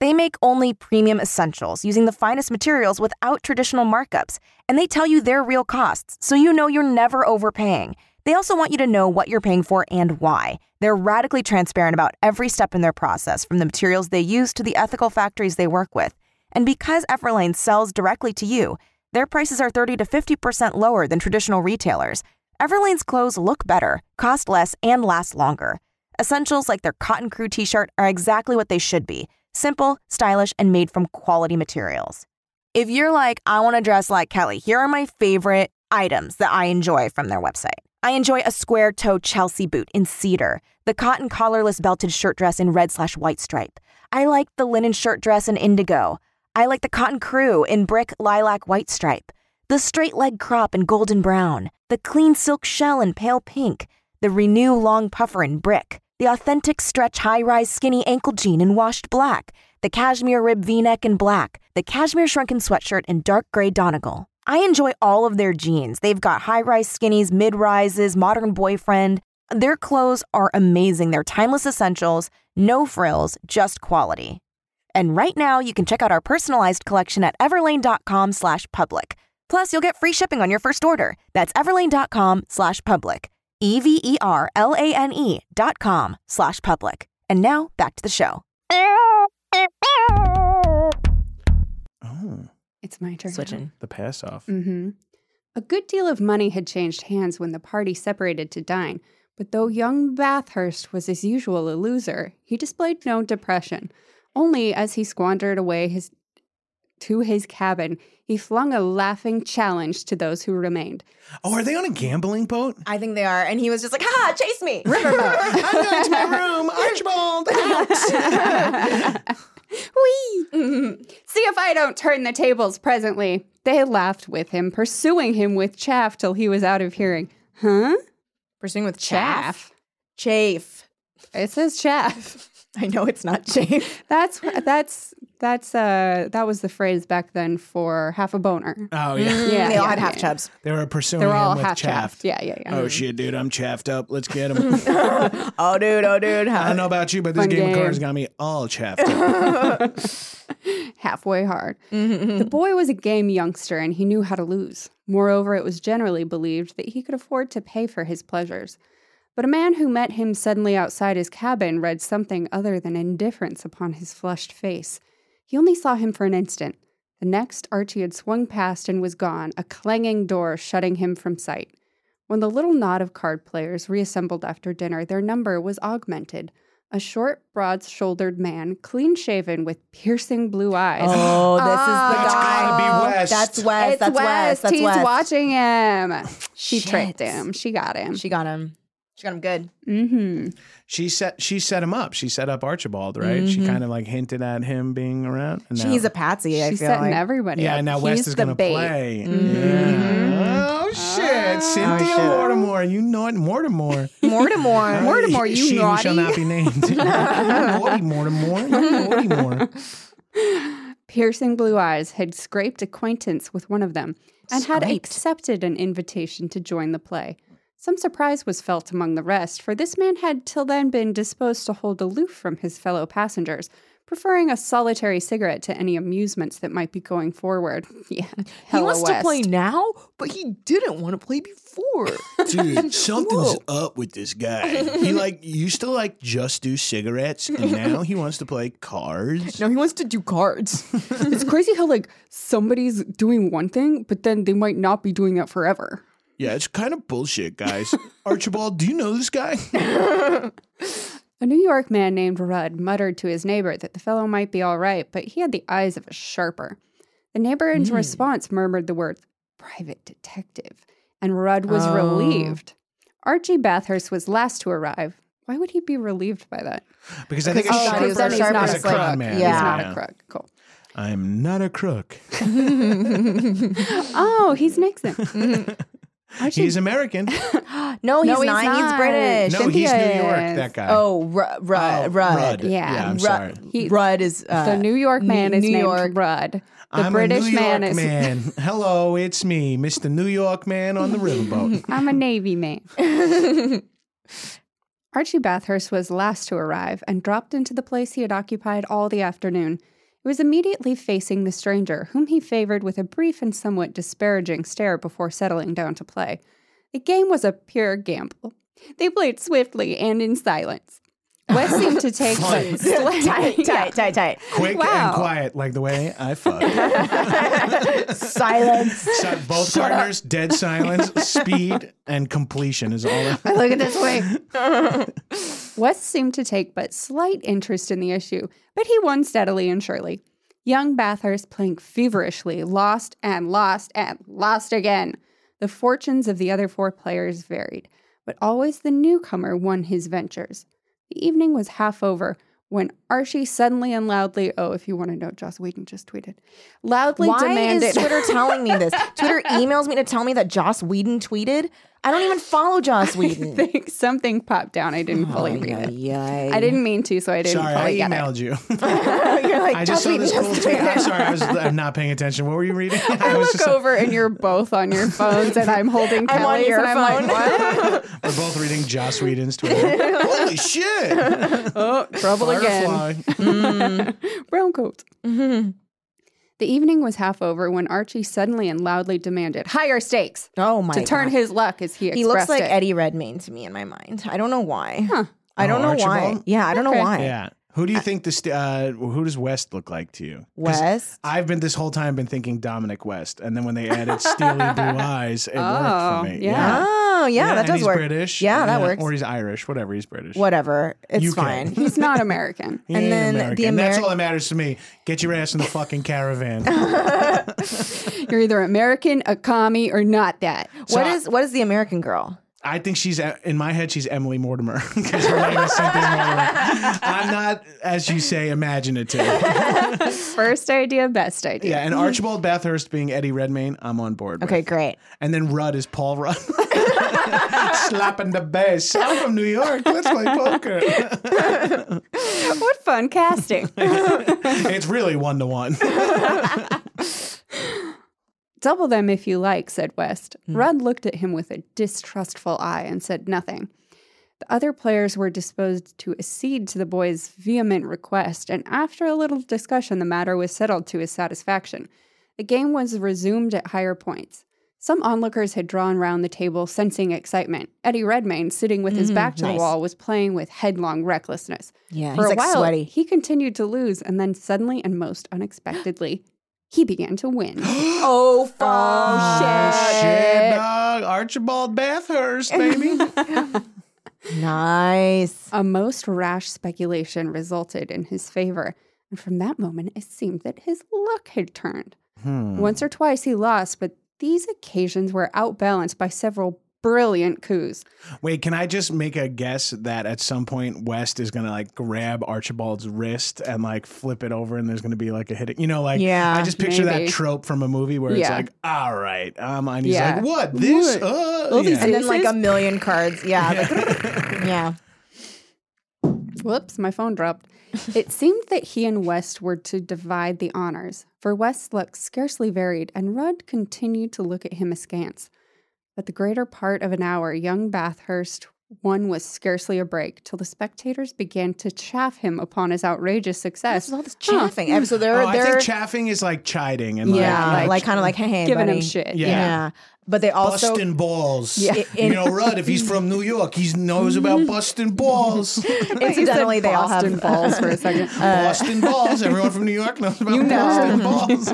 They make only premium essentials using the finest materials without traditional markups, and they tell you their real costs, so you know you're never overpaying. They also want you to know what you're paying for and why. They're radically transparent about every step in their process, from the materials they use to the ethical factories they work with. And because Everlane sells directly to you, their prices are 30 to 50% lower than traditional retailers. Everlane's clothes look better, cost less, and last longer. Essentials like their Cotton Crew t shirt are exactly what they should be simple, stylish, and made from quality materials. If you're like, I want to dress like Kelly, here are my favorite items that I enjoy from their website. I enjoy a square toe Chelsea boot in cedar, the cotton collarless belted shirt dress in red slash white stripe. I like the linen shirt dress in indigo. I like the cotton crew in brick lilac white stripe, the straight leg crop in golden brown, the clean silk shell in pale pink, the renew long puffer in brick, the authentic stretch high rise skinny ankle jean in washed black, the cashmere rib v neck in black, the cashmere shrunken sweatshirt in dark gray Donegal. I enjoy all of their jeans. They've got high rise skinnies, mid rises, modern boyfriend. Their clothes are amazing. They're timeless essentials, no frills, just quality. And right now, you can check out our personalized collection at everlane.com slash public. Plus, you'll get free shipping on your first order. That's everlane.com slash public. E E-V-E-R-L-A-N-E E dot com slash public. And now, back to the show.
Oh,
It's my turn.
Switching.
the pass off.
Mm-hmm. A good deal of money had changed hands when the party separated to dine, but though young Bathurst was as usual a loser, he displayed no depression. Only as he squandered away his to his cabin, he flung a laughing challenge to those who remained.
Oh, are they on a gambling boat?
I think they are. And he was just like, ha, chase me.
I'm going to my room. Archibald, out.
Whee! See if I don't turn the tables presently. They laughed with him, pursuing him with chaff till he was out of hearing. Huh?
Pursuing with chaff.
Chaff.
Chafe.
It says chaff.
I know it's not Chave.
That's that's that's uh that was the phrase back then for half a boner.
Oh yeah,
Yeah,
they all
yeah,
had half
yeah.
chubs.
they were pursuing
They were all
him
half
chaff.
chaffed. Yeah, yeah, yeah.
Oh shit, dude, I'm chaffed up. Let's get him.
Oh, dude, oh, dude.
I don't know about you, but this
Fun
game, of
game.
cards got me all chaffed up.
halfway hard. The boy was a game youngster and he knew how to lose. Moreover, it was generally believed that he could afford to pay for his pleasures. But a man who met him suddenly outside his cabin read something other than indifference upon his flushed face. He only saw him for an instant. The next, Archie had swung past and was gone, a clanging door shutting him from sight. When the little knot of card players reassembled after dinner, their number was augmented. A short, broad shouldered man, clean shaven with piercing blue eyes.
Oh, this is the ah.
That's
guy.
gotta be West.
That's West.
It's
that's
West.
West. That's
He's
West.
watching him. She
Shit.
tricked him. She got him.
She got him. She got him good.
mm-hmm.
she set she set him up. She set up Archibald, right? She kind of like hinted at him being around. And now,
He's a patsy. I
She's
feel
setting
like.
everybody
yeah.
up.
Now West
He's
is gonna
bait.
play.
Mm-hmm.
Yeah. Oh shit, Cynthia
shit.
Mortimer. You know it, Mortimer.
Mortimer.
Mortimer, you
she who shall
naughty.
not be named. naughty Mortimer. You naughty Mortimer.
Piercing blue eyes had scraped acquaintance with one of them and had accepted an invitation to join the play. Some surprise was felt among the rest, for this man had till then been disposed to hold aloof from his fellow passengers, preferring a solitary cigarette to any amusements that might be going forward. Yeah,
He
hella
wants to play now, but he didn't want to play before.
Dude, something's up with this guy. He like used to like just do cigarettes, and now he wants to play cards.
no, he wants to do cards.
it's crazy how like somebody's doing one thing, but then they might not be doing that forever.
Yeah, it's kind of bullshit, guys. Archibald, do you know this guy?
A New York man named Rudd muttered to his neighbor that the fellow might be all right, but he had the eyes of a sharper. The neighbor in hmm. response murmured the word private detective, and Rudd was
Oh.
relieved. Archie Bathurst was last to arrive. Why would he be relieved by that?
Because I think a
he thought
sharper
a
then he's not
is
a
a
crook.
con man.
He's
Yeah.
not
Yeah.
a crook. Cool.
I'm not a crook.
Oh, he's Nixon. Archie,
He's American.
no, he's
No, he's
not. He's. British.
No, he's New York.
is.
That guy.
Oh, Rudd.
Oh,
Rudd. Rudd.
Yeah.
I'm
Rudd-
sorry.
He-
Rudd is uh,
the New York man is
New
named
York.
Rudd. The
I'm
British
a New
man
York
is
man. Hello, it's me, Mr. New York man on the riverboat.
I'm a Navy man. Archie Bathurst was last to arrive and dropped into the place he had occupied all the afternoon. It was immediately facing the stranger, whom he favored with a brief and somewhat disparaging stare before settling down to play. The game was a pure gamble. They played swiftly and in silence. West seemed to take
Fun.
tight, tight, tight, tight.
Quick
Wow.
and quiet, like the way I fuck.
Silence.
So both partners, dead silence, speed, and completion is all.
I look at this way. West seemed to take but slight interest in the issue, but he won steadily and surely. Young Bathurst playing feverishly, lost and lost and lost again. The fortunes of the other four players varied, but always the newcomer won his ventures. The evening was half over when Archie suddenly and loudly, oh, if you want to know, Joss Whedon just tweeted, loudly
Why
demanded.
is Twitter telling me this? Twitter emails me to tell me that Joss Whedon tweeted. I don't even follow Joss Whedon.
think something popped down. I didn't fully oh, read it.
Yay.
I didn't mean to, so I didn't
Sorry, I
fully get it.
emailed you.
You're like,
I just
Joss
saw
Whedon
this cool
just
tweet.
tweeted.
I'm sorry, I was I'm not paying attention. What were you reading?
I
was
look
just-
over and you're both on your phones, and I'm holding
I'm on
Kelly's,
your
and I'm like, what?
We're both reading Joss Whedon's tweet. Holy shit!
oh, trouble again.
Firefly. Mm.
Brown coat. Mm-hmm. The evening was half over when Archie suddenly and loudly demanded higher stakes
Oh my
to turn
God.
his luck as he expressed
He looks like
it.
Eddie Redmayne to me in my mind. I don't know why.
Huh.
I don't
Oh,
know why. Yeah, I don't know why.
Yeah. Who do you think this? Uh, who does West look like to you?
West.
I've been this whole time been thinking Dominic West, and then when they added steely blue eyes, it worked
Oh,
for me.
yeah.
Oh, yeah, that
and
does
he's
work.
British.
Yeah, that works.
Or he's Irish, whatever. He's British.
Whatever. It's
UK.
fine.
He's not American.
He
And
ain't
then the
American. That's all that matters to me. Get your ass in the fucking caravan.
You're either American, a commie, or not that.
What
I-
is what is the American girl?
I think she's in my head. She's Emily Mortimer because her name is Cynthia Mortimer. I'm not, as you say, imaginative.
First idea, best idea.
Yeah, and Archibald Bathurst being Eddie Redmayne, I'm on board. with.
Okay, great.
and then Rudd is Paul Rudd, slapping the bass. I'm from New York. Let's play poker.
What fun casting.
it's really one to one.
Double them if you like, said West. Mm. Rudd looked at him with a distrustful eye and said nothing. The other players were disposed to accede to the boy's vehement request, and after a little discussion, the matter was settled to his satisfaction. The game was resumed at higher points. Some onlookers had drawn round the table, sensing excitement. Eddie Redmayne, sitting with his mm, back to
nice.
the wall, was playing with headlong recklessness.
Yeah,
For a
like
while,
sweaty.
he continued to lose, and then suddenly and most unexpectedly, he began to win.
Oh, fuck.
Shit, dog. Archibald Bathurst, baby.
Nice.
A most rash speculation resulted in his favor, and from that moment it seemed that his luck had turned.
Hmm.
Once or twice he lost, but these occasions were outbalanced by several brilliant coups.
Wait, can I just make a guess that at some point West is gonna like grab Archibald's wrist and like flip it over, and there's gonna be like a hit. You know, like
Yeah,
I just picture
maybe.
that trope from a movie where it's like, all right, um, and he's
Yeah.
like, what this?
What?
Uh,
All these
yeah.
And then like a million cards. Yeah. like- yeah.
Whoops, my phone dropped. It seemed that he and West were to divide the honors, for West's luck scarcely varied, and Rudd continued to look at him askance. But the greater part of an hour, young Bathurst won was scarcely a break, till the spectators began to chaff him upon his outrageous success.
There's all this chaffing. So they're
Oh, I
they're
think chaffing is like chiding and
yeah, like,
like,
kind of like hey, hey
giving him shit.
Yeah.
Yeah. But they also
busting balls.
Yeah.
you know, Rudd. If he's from New York, he knows about busting balls.
incidentally they all have
Boston balls for a second.
Boston balls. Everyone from New York knows about
You know.
Boston balls.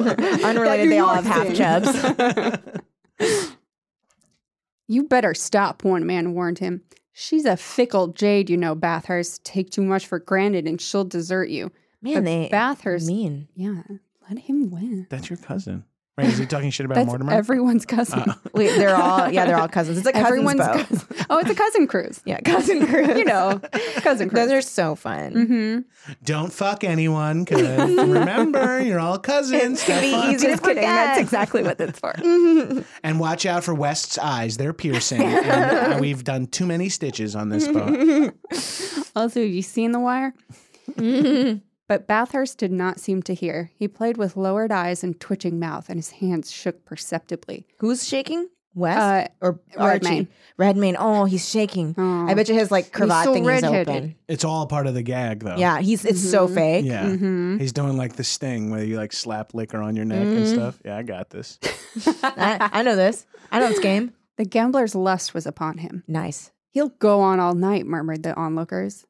unrelated. They all have half chubs.
You better stop, one man warned him. She's a fickle jade, you know, Bathurst. Take too much for granted and she'll desert you.
Man,
But
they
Bathurst,
mean.
yeah, let him win.
That's your cousin. Right? Is he talking shit about
That's
Mortimer?
everyone's cousin.
Wait, they're all yeah, they're all cousins. It's a cousin's
Everyone's
boat.
cousin. Oh, it's a cousin cruise.
Yeah, cousin cruise.
You know, cousin cruise.
Those are so fun.
mm-hmm.
Don't fuck anyone, because remember, you're all cousins. Have
be
fun.
easy to
Just kidding. That's exactly what it's for.
And watch out for West's eyes; they're piercing. and uh, we've done too many stitches on this boat.
Also, have you seen The Wire? But Bathurst did not seem to hear. He played with lowered eyes and twitching mouth, and his hands shook perceptibly.
Who's shaking? West
Uh,
or Archie?
Redmayne.
Redmayne. Oh, he's shaking.
Oh.
I bet you his like cravat
so
thing is open.
It's all part of the gag, though.
Yeah, he's it's so fake.
Yeah.
Mm-hmm.
He's doing like the sting where you like slap liquor on your neck and
Mm-hmm.
stuff. Yeah, I got this.
I, I know this. I know this game.
The gambler's lust was upon him.
Nice.
He'll go on all night, murmured the onlookers.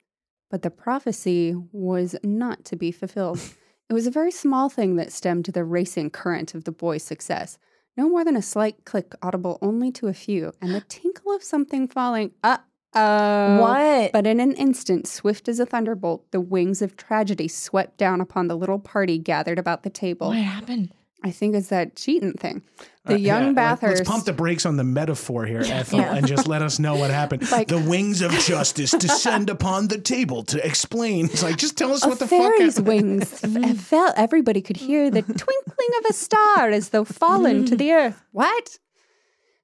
But the prophecy was not to be fulfilled. it was a very small thing that stemmed the racing current of the boy's success. No more than a slight click audible only to a few, and the tinkle of something falling. Uh oh.
What?
But in an instant, swift as a thunderbolt, the wings of tragedy swept down upon the little party gathered about the table.
what happened?
I think it's that cheating thing. The
Uh, yeah,
young
let-
Bathurst.
Let's pump the brakes on the metaphor here, Ethel,
Yeah.
and just let us know what happened.
Like-
the wings of justice descend upon the table to explain. It's like, just tell us what the fuck happened.
wings fell. Everybody could hear the twinkling of a star as though fallen to the earth. What?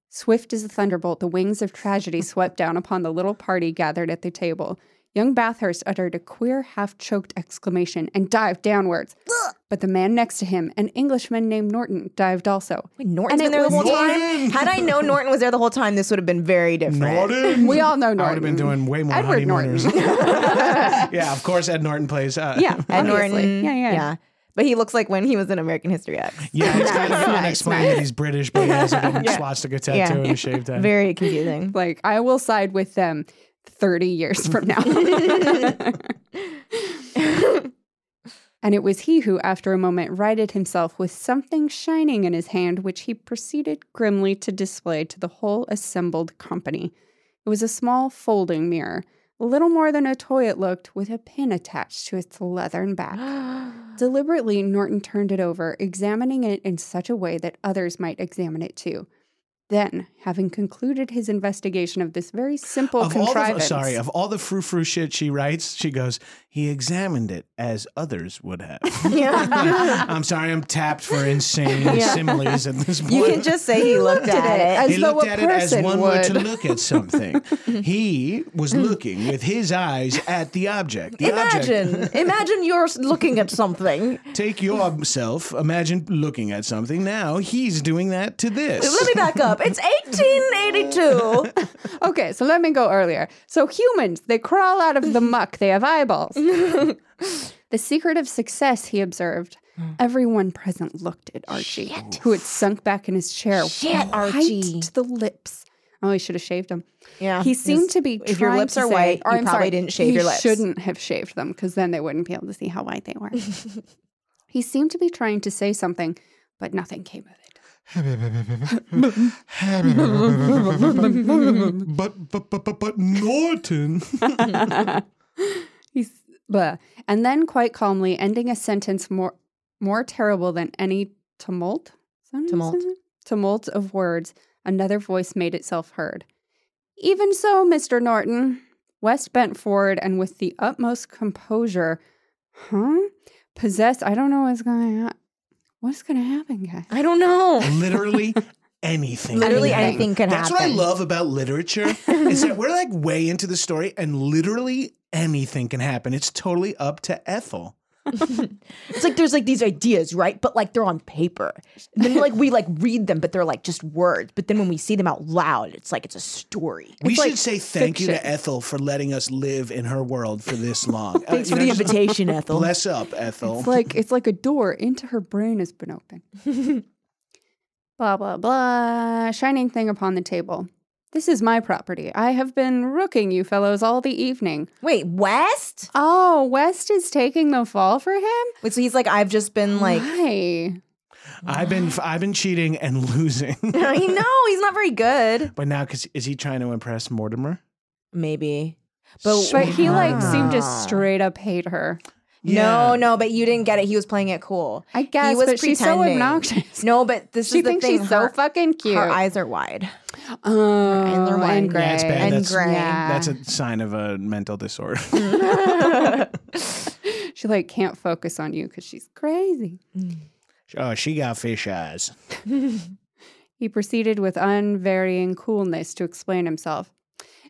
Swift as a thunderbolt, the wings of tragedy swept down upon the little party gathered at the table. Young Bathurst uttered a queer, half choked exclamation and dived downwards. But the man next to him, an Englishman named Norton, dived also.
Wait, Norton's
And
been there the whole
was-
time. Had I known Norton was there the whole time, this would have been very different.
Norton.
We all know Norton.
I would have been doing way more
Edward
honeymooners.
Norton.
yeah, of course, Ed Norton plays. Uh,
yeah,
Ed
obviously.
Norton.
Yeah, yeah.
But he looks like when he was in American History X.
Yeah, it's kind of
Nice,
unexplained
nice.
that he's British, but he has like a
Yeah.
swastika tattoo
Yeah.
and a shaved head.
Very confusing.
Like, I will side with them 30 years from now. and it was he who, after a moment, righted himself with something shining in his hand, which he proceeded grimly to display to the whole assembled company. It was a small folding mirror, little more than a toy it looked, with a pin attached to its leathern back. Deliberately, Norton turned it over, examining it in such a way that others might examine it too. Then, having concluded his investigation of this very simple
Of all the,
contrivance,
sorry, of all the frou frou shit she writes, she goes, he examined it as others would have. I'm sorry, I'm tapped for insane similes at this point.
You can just say he looked at it.
as
he
though
looked
a
at it as one would. to look at something. he was looking with his eyes at the object. The
Imagine,
object.
imagine you're looking at something.
Take yourself, imagine looking at something. Now he's doing that to this.
Let me back up. It's 1882.
Okay, so let me go earlier. So humans, they crawl out of the muck. They have eyeballs. the secret of success, he observed. Hmm. Everyone present looked at Archie, who had sunk back in his chair,
Shit,
white
Archie.
to the lips. Oh, he should have shaved them.
Yeah.
He seemed to be.
If your lips
to
are
say-
white,
or
you
I'm
probably
sorry,
didn't shave your lips.
Shouldn't have shaved them because then they wouldn't be able to see how white they were. he seemed to be trying to say something, but nothing came of it.
but, but, but, but, but Norton.
He's blah. And then quite calmly, ending a sentence more more terrible than any tumult. Is that how you
Tumult.
say? Tumult of words. Another voice made itself heard. Even so, Mr. Norton. West bent forward and with the utmost composure, huh? Possessed. I don't know what's going on. What's going to happen, guys?
I don't know.
Literally anything.
Literally
Anything.
anything can
That's
happen.
That's what I love about literature is that we're like way into the story and literally anything can happen. It's totally up to Ethel.
It's like there's like these ideas, right? But like they're on paper. And then like we like read them, but they're like just words. But then when we see them out loud, it's like it's a story.
We
It's
should
like
say thank you to. Ethel for letting us live in her world for this long.
Thanks
Uh,
for
you
the invitation, Ethel.
Bless up, Ethel.
It's like it's like a door into her brain has been open. Blah blah blah. Shining thing upon the table. This is my property. I have been rooking you fellows all the evening.
Wait, West?
Oh, West is taking the fall for him?
Wait, so he's like, I've just been like,
Why?
I've been I've been cheating and losing.
I know he's not very good.
but now cuz is he trying to impress Mortimer?
Maybe. But,
But he like seemed to
Ah.
straight up hate her.
No, no, but you didn't get it. He was playing it cool.
I guess,
he was
but she's so
pretending.
obnoxious.
No, but this
She
is the
thinks
thing.
she's so fucking cute.
Her eyes are wide.
Oh,
eyes are wide.
and gray.
Yeah, it's bad.
And
That's,
gray.
Yeah.
that's a sign of a mental disorder.
she like can't focus on you because she's crazy. Mm.
oh, she got fish eyes.
He proceeded with unvarying coolness to explain himself.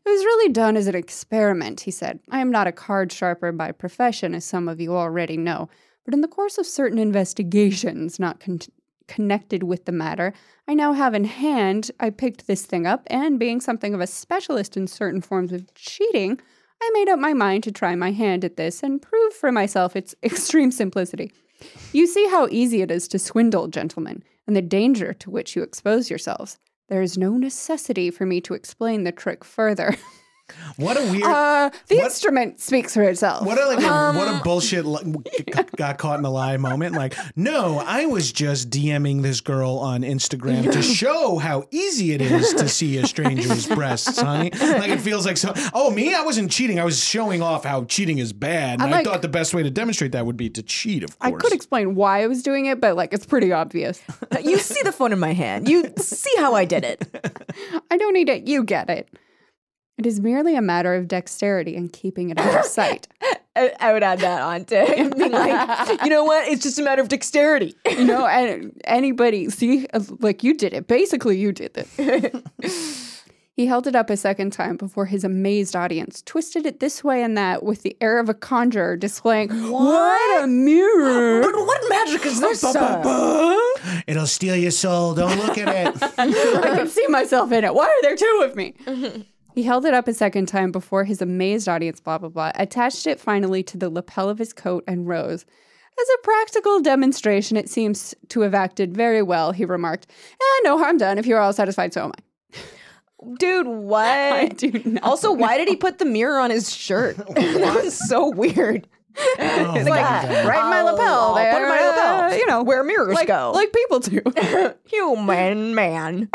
It was really done as an experiment, he said. I am not a card sharper by profession, as some of you already know, but in the course of certain investigations not con- connected with the matter, I now have in hand, I picked this thing up, and being something of a specialist in certain forms of cheating, I made up my mind to try my hand at this and prove for myself its extreme simplicity. You see how easy it is to swindle, gentlemen, and the danger to which you expose yourselves. There is no necessity for me to explain the trick further.
What a weird
Uh, the
What-
instrument speaks for itself.
What a like
Um,
what a bullshit li- got caught in a lie moment. Like, no, I was just DMing this girl on Instagram to show how easy it is to see a stranger's breasts, honey. Like it feels like so. Oh, me? I wasn't cheating. I was showing off how cheating is bad. And
I
I, thought the best way to demonstrate that would be to cheat. Of course, I
could explain why I was doing it, but like it's pretty obvious.
you see the phone in my hand. You see how I did it.
I don't need it. You get it. It is merely a matter of dexterity and keeping it out of sight.
I, I would add that on to it. Being like, you know what? It's just a matter of dexterity.
You know, and anybody see, uh, like you did it. Basically, you did it. he held it up a second time before his amazed audience, twisted it this way and that with the air of a conjurer, displaying what, a mirror.
But what magic is this?
It'll steal your soul. Don't look at it.
I can see myself in it. Why are there two of me? He held it up a second time before his amazed audience, blah, blah, blah, attached it finally to the lapel of his coat and rose. As a practical demonstration, it seems to have acted very well, he remarked. Eh, no harm done. If you're all satisfied, so am I.
Dude, what?
I do not.
Also, why did he put the mirror on his shirt? that was so weird.
Oh,
It's like,
God.
right in my lapel
I'll
there.
Put in my lapel.
uh, you know,
where mirrors
like,
go.
like people do.
human man.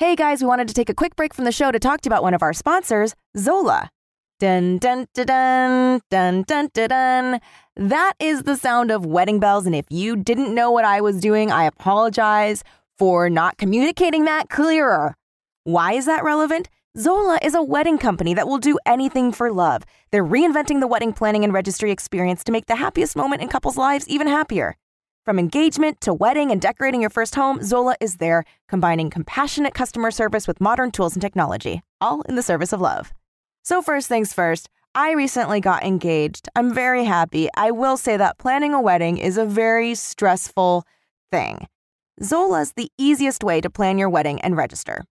Hey guys, we wanted to take a quick break from the show to talk to you about one of our sponsors, Zola.
Dun dun dun dun dun dun dun dun. That is the sound of wedding bells, and if you didn't know what I was doing, I apologize for not communicating that clearer. Why is that relevant? Zola is a wedding company that will do anything for love. They're reinventing the wedding planning and registry experience to make the happiest moment in couples' lives even happier. From engagement to wedding and decorating your first home, Zola is there, combining compassionate customer service with modern tools and technology, all in the service of love. So, first things first, I recently got engaged. I'm very happy. I will say that planning a wedding is a very stressful thing. Zola's the easiest way to plan your wedding and register.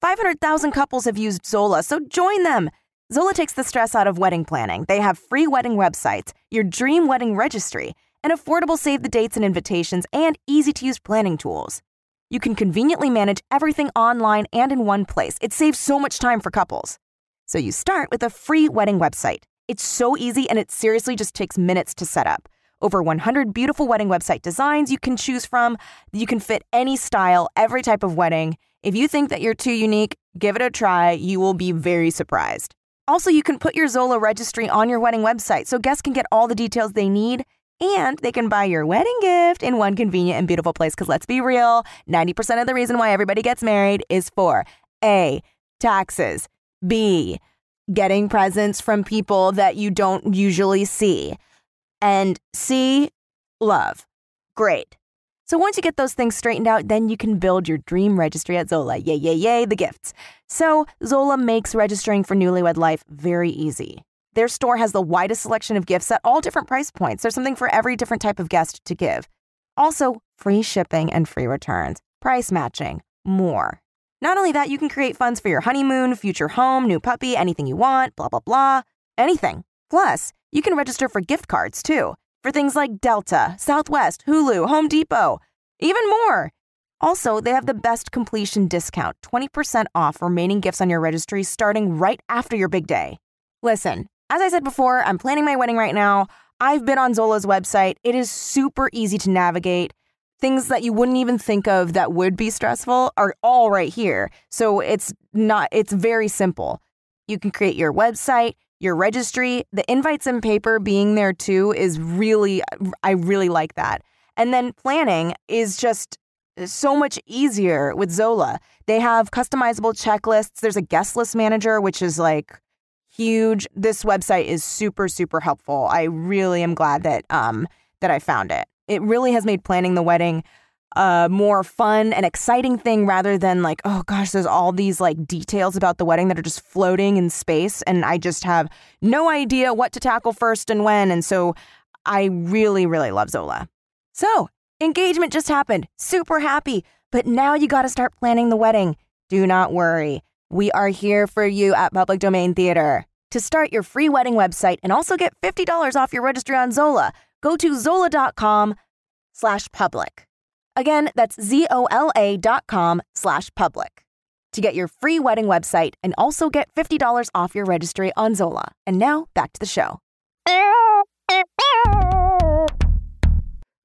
500,000 couples have used Zola, so join them. Zola takes the stress out of wedding planning. They have free wedding websites, your dream wedding registry, and affordable save the dates and invitations, and easy to use planning tools. You can conveniently manage everything online and in one place. It saves so much time for couples. So you start with a free wedding website. It's so easy and it seriously just takes minutes to set up. Over 100 beautiful wedding website designs you can choose from. You can fit any style, every type of wedding. If you think that you're too unique, give it a try. You will be very surprised. Also, you can put your Zola registry on your wedding website so guests can get all the details they need and they can buy your wedding gift in one convenient and beautiful place. Because let's be real 90% of the reason why everybody gets married is for A, taxes, B, getting presents from people that you don't usually see, and C, love. Great. So once you get those things straightened out, then you can build your dream registry at Zola. Yay, yay, yay, the gifts. So Zola makes registering for newlywed life very easy. Their store has the widest selection of gifts at all different price points. There's something for every different type of guest to give. Also, free shipping and free returns, price matching, more. Not only that, you can create funds for your honeymoon, future home, new puppy, anything you want, blah, blah, blah, anything. Plus, you can register for gift cards too, for things like Delta, Southwest, Hulu, Home Depot, even more. Also, they have the best completion discount 20% off remaining gifts on your registry starting right after your big day. Listen, as I said before, I'm planning my wedding right now. I've been on Zola's website. It is super easy to navigate things that you wouldn't even think of that would be stressful are all right here. So it's not, it's very simple. You can create your website, your registry, the invites and paper being there too is really, I really like that. And then planning is just so much easier with Zola. They have customizable checklists. There's a guest list manager, which is like huge. This website is super, super helpful. I really am glad that um that I found it it really has made planning the wedding a more fun and exciting thing rather than like, oh gosh, there's all these like details about the wedding that are just floating in space. And I just have no idea what to tackle first and when. And so I really, really love Zola. So engagement just happened. Super happy. But now you got to start planning the wedding. Do not worry. We are here for you at Public Domain Theater. To start your free wedding website and also get $50 off your registry on Zola, go to zola.com slash public. Again, that's Z-O-L-A dot com slash public to get your free wedding website and also get $50 off your registry on Zola. And now back to the show.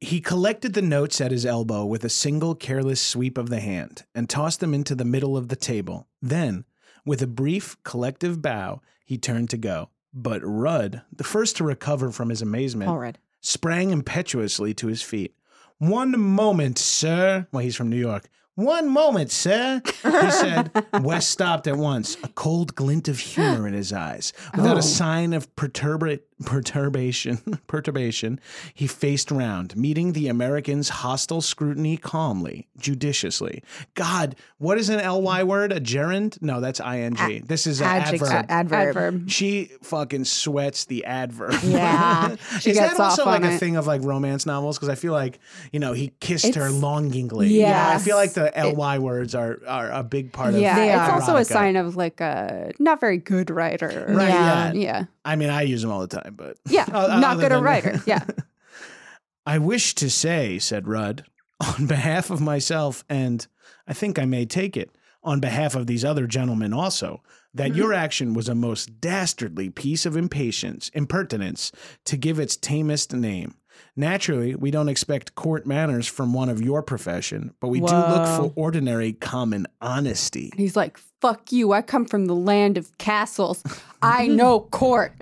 He collected the notes at his elbow with a single careless sweep of the hand and tossed them into the middle of the table. Then, with a brief collective bow, he turned to go. But Rudd, the first to recover from his amazement,
All right.
sprang impetuously to his feet. One moment, sir. Well, he's from New York. One moment, sir, he said. West stopped at once, a cold glint of humor in his eyes. Without a oh. sign of perturba- perturbation, perturbation, he faced round, meeting the American's hostile scrutiny calmly, judiciously. God, what is an ly word? A gerund? No, that's ing. this is an
Adjective.
adverb.
Adverb.
Adverb.
She fucking sweats the adverb.
Yeah,
she
Is
gets
that also
off
like a
it.
thing of like romance novels? Because I feel like you know he kissed her
It's-
longingly. You know, I feel like the ly words are are a big part of.
yeah, it's
are.
also a sign of like a not very good writer.
Right,
Yeah.
yeah.
Yeah.
I mean, I use them all the time, but
Yeah. Not good a writer. Yeah.
I wish to say, said Rudd, on behalf of myself, and I think I may take it, on behalf of these other gentlemen also, that hmm. your action was a most dastardly piece of impatience, impertinence, to give its tamest name. Naturally, we don't expect court manners from one of your profession, but we do look for ordinary common honesty.
He's like, fuck you. I come from the land of castles. I know court.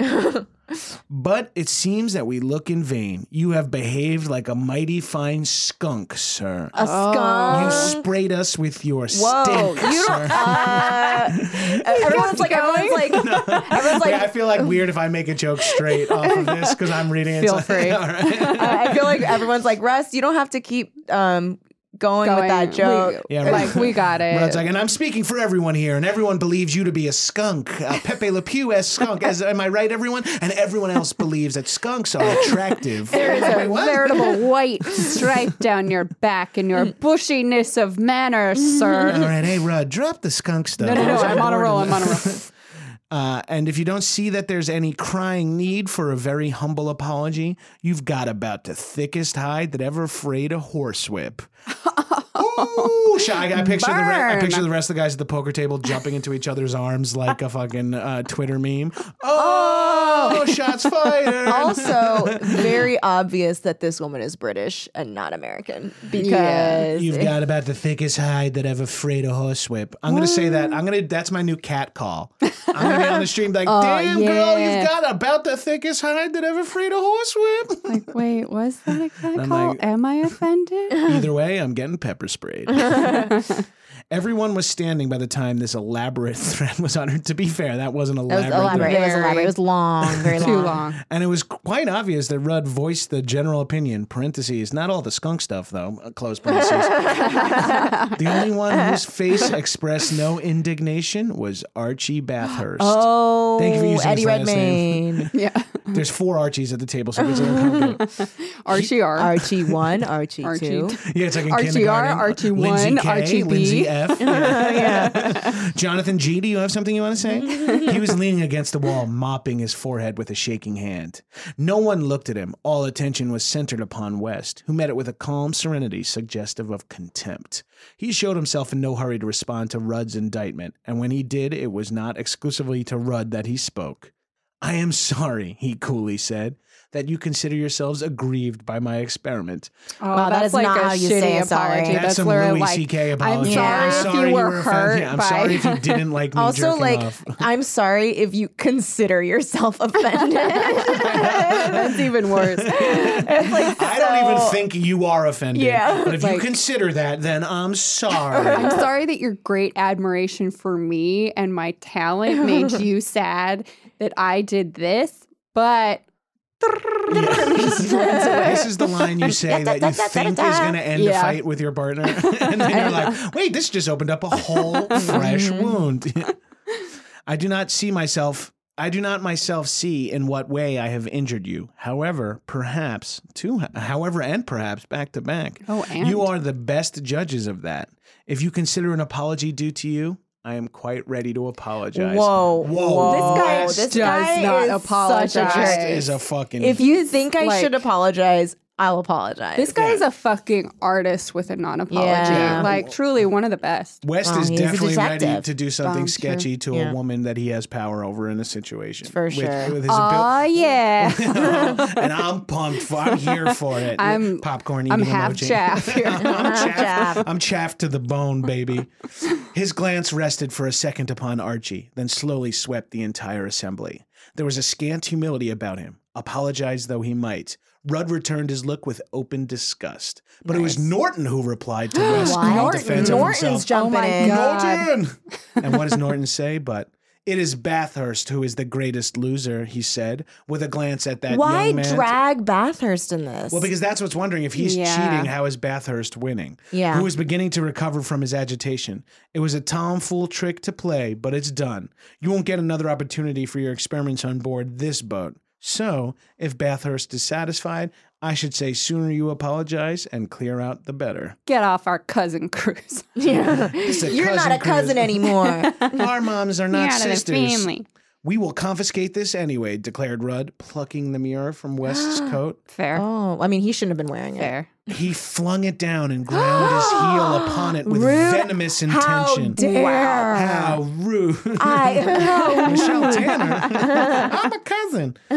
But it seems that we look in vain. You have behaved like a mighty fine skunk, sir.
A skunk.
You sprayed us with your
Whoa,
stink,
you
sir.
don't. Uh, everyone's like, everyone's like, everyone's like,
Wait, I feel like weird if I make a joke straight off of this because I'm reading it.
Feel
so-
free.
All right.
I I feel like everyone's like, Russ, you don't have to keep um going, with that joke.
we-
Yeah,
like, we got it.
Rod's like, and I'm speaking for everyone here, and everyone believes you to be a skunk, a Pepe Le Pew as skunk. As, am I right, everyone? And everyone else believes that skunks are attractive.
There's a
what?
veritable white stripe down your back and your bushiness of manner, sir.
All right, hey, Rod, drop the skunk stuff.
No, no, no.
I'm
I'm on a roll. I'm on a roll.
Uh, and if you don't see that there's any crying need for a very humble apology, you've got about the thickest hide that ever frayed a horsewhip. Ooh, sh- I, I picture the re- I picture the rest of the guys at the poker table jumping into each other's arms like a fucking uh, Twitter meme. Oh, shots fired!
Also, very obvious that this woman is British and not American because
Yeah.
You've got about the thickest hide that ever frayed a horsewhip. I'm gonna say that. I'm gonna. That's my new cat call. I'm gonna be on the stream like,
Oh,
damn girl, you've got about the thickest hide that ever frayed a horsewhip.
Like, wait, was that a cat call?
like-
Am I offended?
Either way, I'm getting pepper sprayed. Everyone was standing by the time this elaborate threat was uttered. To be fair, that wasn't elaborate.
it was
elaborate.
elaborate. It was
Very-
elaborate. It was long, very
Too
long.
long.
And it was quite obvious that Rudd voiced the general opinion, parentheses, not all the skunk stuff, though, uh, close parentheses. the only one whose face expressed no indignation was Archie Bathurst.
Oh,
Thank you for using
Eddie
last name.
Redmayne.
Yeah.
There's four Archies at the table, so it gets a little complicated.
Archie R.
Archie one, Archie,
Archie
two.
Yeah, it's like in
Archie R,
kindergarten.
Archie
Lindsay
one,
K,
Archie B.
Lindsay Yeah. Jonathan G, do you have something you want to say? he was leaning against the wall, mopping his forehead with a shaking hand. No one looked at him. All attention was centered upon West, who met it with a calm serenity suggestive of contempt. He showed himself in no hurry to respond to Rudd's indictment, and when he did, it was not exclusively to Rudd that he spoke. I am sorry, he coolly said, that you consider yourselves aggrieved by my experiment.
Oh,
Wow, that
that's
is
like
not
a
how you
shitty
say sorry.
apology.
That's,
That's,
some
literally
Louis
like,
C.K.
I'm
apology.
sorry if you were
offended.
hurt
Yeah, I'm
by-
sorry if you didn't like me
Also,
jerking
like,
off.
I'm sorry if you consider yourself offended.
That's even worse.
It's like,
I don't even think you are offended.
Yeah.
But if you consider that, then I'm sorry.
I'm sorry that your great admiration for me and my talent made you sad that I did this, but
this is the line you say that you think is going to end a
Yeah.
fight with your partner. and then you're like, wait, this just opened up a whole fresh mm-hmm. wound. I do not see myself. I do not myself see in what way I have injured you. However, perhaps, two, however, and perhaps back to back.
Oh, and?
You are the best judges of that. If you consider an apology due to you, I am quite ready to apologize.
Whoa,
Whoa.
whoa! This guy,
West
this
does
guy
not
is
apologize.
Such a jerk.
is a fucking.
If you think I
like-
should apologize, I'll apologize.
this guy is a fucking artist with a non apology.
Yeah.
Like, truly one of the best.
West
Well,
is
he's a
definitely ready
detective.
to do something
Um, sure.
sketchy to
Yeah.
a woman that he has power over in a situation.
For
With-
sure.
with his
Oh, yeah.
abil- and I'm pumped. For, I'm here for it.
I'm-
popcorn.
eating I'm
eating
half
emoji.
chaff here.
I'm chaff.
Chaff.
I'm chaff to the bone, baby. His glance rested for a second upon Archie, then slowly swept the entire assembly. There was a scant humility about him, apologize though he might. Rudd returned his look with open disgust. But it was Norton who replied to West's
Why?
calm defense of
Norton's
himself.
jumping
Oh my
in.
God.
Norton! and what does Norton say? But it is Bathurst who is the greatest loser, he said, with a glance at that
Why
young man.
drag Bathurst in this?
well, because that's what's wondering. If he's
Yeah.
cheating, how is Bathurst winning?
Yeah.
Who is beginning to recover from his agitation. It was a tomfool trick to play, but it's done. You won't get another opportunity for your experiments on board this boat. So, if Bathurst is satisfied, I should say sooner you apologize and clear out the better.
Get off our cousin cruise.
yeah. You're not a
cruise.
cousin anymore.
Our moms are
Get
not
out of the
sisters.
family.
We will confiscate this anyway, declared Rudd, plucking the mirror from West's coat.
Fair.
oh, I mean, he shouldn't have been wearing it.
Fair.
He flung it down and ground his heel upon it with
Rude.
venomous
How
intention.
dare.
How rude.
I- oh,
Michelle Tanner. I'm a cousin.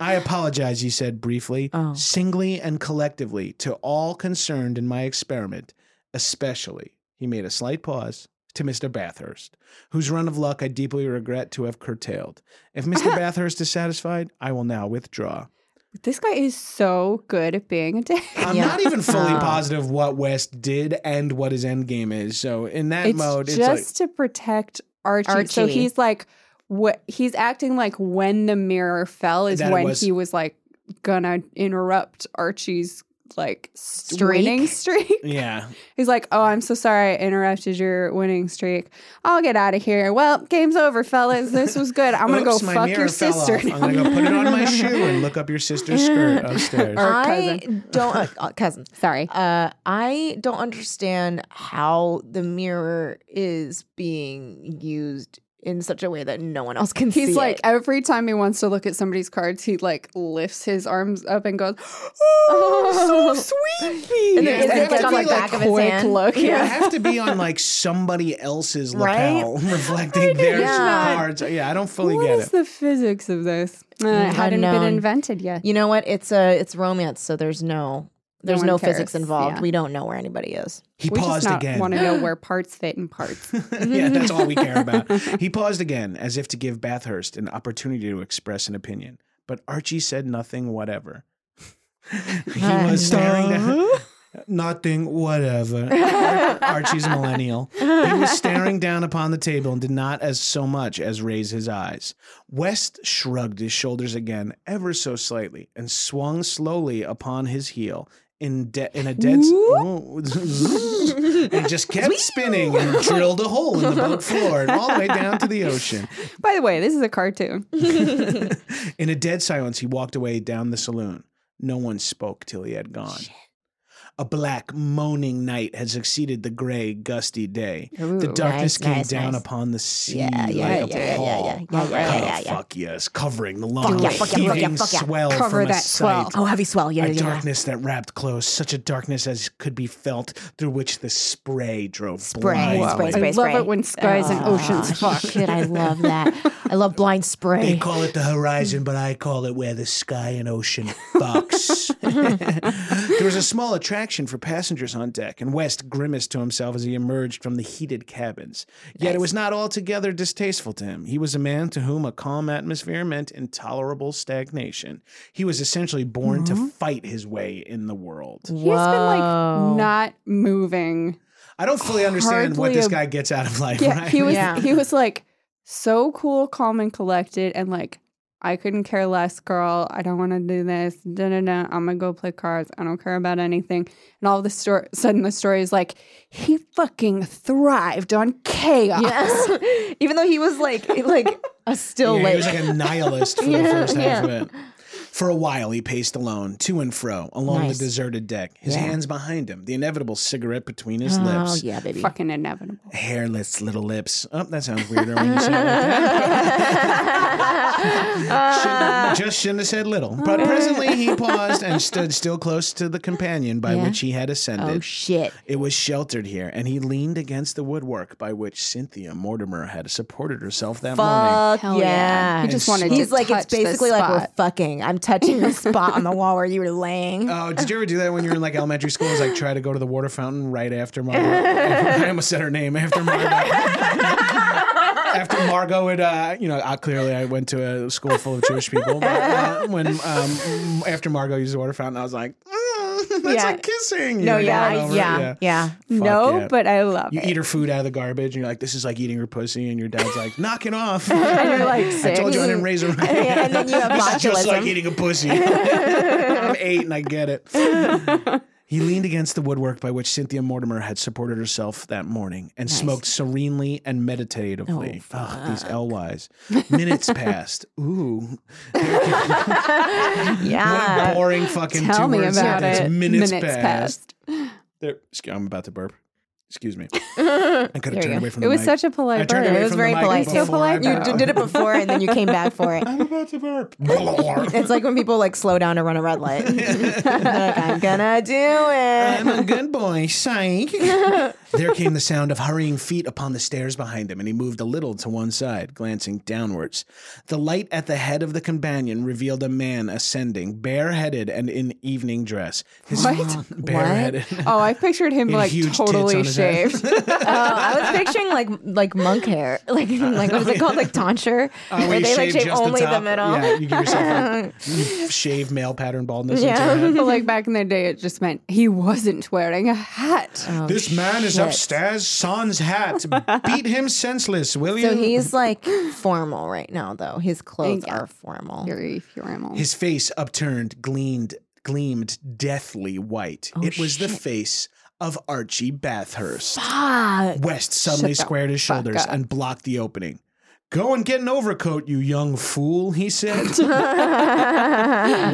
I apologize, he said briefly,
Oh.
singly and collectively to all concerned in my experiment, especially, he made a slight pause, to Mr. Bathurst, whose run of luck I deeply regret to have curtailed. If Mr. Bathurst is satisfied, I will now withdraw.
This guy is so good at being a dick.
I'm
Yeah.
not even fully
Oh.
positive what West did and what his end game is. So in that
it's
mode, it's
just
like
to protect Archie. So he's like, what he's acting like when the mirror fell is
That
when
was-
he was like gonna interrupt Archie's like
Streak?
winning streak.
yeah.
He's like, "Oh, I'm so sorry, I interrupted your winning streak. I'll get out of here. Well, game's over, fellas. This was good. I'm gonna
Oops,
go fuck your sister.
I'm gonna go put it on my shoe and look up your sister's skirt upstairs.
Or
I
cousin.
don't, uh, uh, cousin.
Sorry.
Uh, I don't understand how the mirror is being used in such a way that no one else can see.
He's like
it.
every time he wants to look at somebody's cards, he like lifts his arms up and goes, "Oh, so sweet!"
And
then
It's
it
like
like
a
on the
back of his hand?
look.
Yeah,
Yeah.
it have to be on like somebody else's
Right?
lapel, reflecting their
Yeah.
cards. Yeah, I don't fully
What
get
is
it.
the physics of this? Uh, it
Mm,
hadn't been invented yet.
you know what? It's a it's romance, so there's no there's
one
no, physics involved.
yeah.
We don't know where anybody is.
He
we just
paused
not
again.
want to know where parts fit in parts.
yeah, that's all we care about. He paused again, as if to give Bathurst an opportunity to express an opinion. But Archie said nothing whatever. he was staring down. Nothing, whatever. Ar- Archie's a millennial. He was staring down upon the table and did not as so much as raise his eyes. West shrugged his shoulders again, ever so slightly, and swung slowly upon his heel. In, de- in a dead, and just kept spinning and drilled a hole in the boat floor and all the way down to the ocean.
By the way, this is a cartoon.
In a dead silence, he walked away down the saloon. No one spoke till he had gone. A black, moaning night had succeeded the gray, gusty day. the darkness
Nice,
came
nice,
down
nice.
upon the sea
Yeah, yeah,
like
yeah,
a
yeah,
pall.
yeah, yeah, oh, yeah, yeah, yeah,
Oh,
yeah.
fuck yes, covering the long,
yeah, fuck yeah, fuck yeah,
heaving
fuck yeah.
swell
Cover
from a
swell.
sight.
Oh, heavy swell. Yeah,
a
yeah, yeah.
darkness that wrapped close, such a darkness as could be felt, through which the spray drove
Spray,
blindly.
spray, spray,
I love it when skies and oh, oceans
Oh,
fuck.
Shit, I love that. I love blind spray.
They call it the horizon, but I call it where the sky and ocean fucks. there was a small attraction for passengers on deck, and West grimaced to himself as he emerged from the heated cabins. Yet it was not altogether distasteful to him. He was a man to whom a calm atmosphere meant intolerable stagnation. He was essentially born to mm-hmm. fight his way in the world.
He's been like not moving.
I don't fully understand what this guy gets out of life,
Yeah,
right?
he was
Yeah.
he was like so cool, calm, and collected, and like I couldn't care less, girl. I don't want to do this. Da da da. I'm gonna go play cards. I don't care about anything. And all of a story, sudden the story is like he fucking thrived on chaos.
Yes. Even though he was like like a still
Yeah,
lake.
he was like a nihilist for the
Yeah,
first half
yeah.
of it. For a while, he paced alone, to and fro, along
Nice.
the deserted deck, his
Yeah.
hands behind him, the inevitable cigarette between his
oh
lips.
yeah, baby.
Fucking inevitable.
Hairless little lips. Oh, that sounds weirder when you say it like that. Shouldn't- just shouldn't have said little. But oh. presently he paused and stood still close to the companion by
Yeah.
which he had ascended.
Oh shit.
It was sheltered here, and he leaned against the woodwork by which Cynthia Mortimer had supported herself that morning.
Fuck
Hell
yeah.
yeah. He just
And
wanted
so-
He's
to
like
touch
it's basically like we're fucking. I'm touching the spot on the wall where you were laying.
Oh, did you ever do that when you were in like elementary school? Is like try to go to the water fountain right after Margot. I almost said her name after Margot. after Margot would, uh, you know, uh, clearly I went to a school full of Jewish people. But, uh, when um, after Margot used the water fountain, I was like, mm, that's
Yeah.
like kissing.
no, yeah,
going over it,
yeah, yeah.
Fuck
no,
yeah.
but I love
You
it.
eat her food out of the garbage, and you're like, "This is like eating her pussy," and your dad's like, "Knock it off."
and you're like
I told you I didn't raise her right.
and then you have
This is just like eating a pussy. I'm eight and I get it. He leaned against the woodwork by which Cynthia Mortimer had supported herself that morning and smoked serenely and meditatively.
Oh,
Ugh, these LYs. Minutes passed. Ooh. What a
yeah.
boring fucking
Tell
two
me about
sentence.
it.
Minutes,
Minutes
passed.
passed.
There, I'm about to burp. Excuse me. I could have turned away from
It
the
was
mic.
such a
I
polite
turned
burp.
away
It was
from
very
the mic
polite.
So
before
polite,
I
though.
You d- did it before and then you came back for it.
I'm about to burp.
It's like when people like slow down to run a red light. like, I'm gonna do it.
I'm a good boy, psych. there came the sound of hurrying feet upon the stairs behind him, and he moved a little to one side, glancing downwards. The light at the head of the companion revealed a man ascending, bareheaded and in evening dress. His
What?
Bareheaded.
Oh, I pictured him
He
like
huge tits on
totally
his head.
Shaved.
Oh, I was picturing like like monk hair, like uh, like what is it called, like tonsure,
Oh, where
where they like
shave
shave only the,
top.
middle.
Yeah, you give yourself a you shave male pattern baldness
Yeah.
but like back in the day, it just meant he wasn't wearing a hat.
Oh,
This man is
shit.
upstairs. Sans hat. Beat him senseless, will you?
So he's like formal right now, though. His clothes
Yeah.
are formal.
Very formal.
His face upturned gleamed gleamed deathly white.
Oh,
it was the face of Archie Bathurst.
Fuck.
West suddenly
Shut the
squared his
fuck
shoulders
up.
and blocked the opening. Go and get an overcoat, you young fool, he said.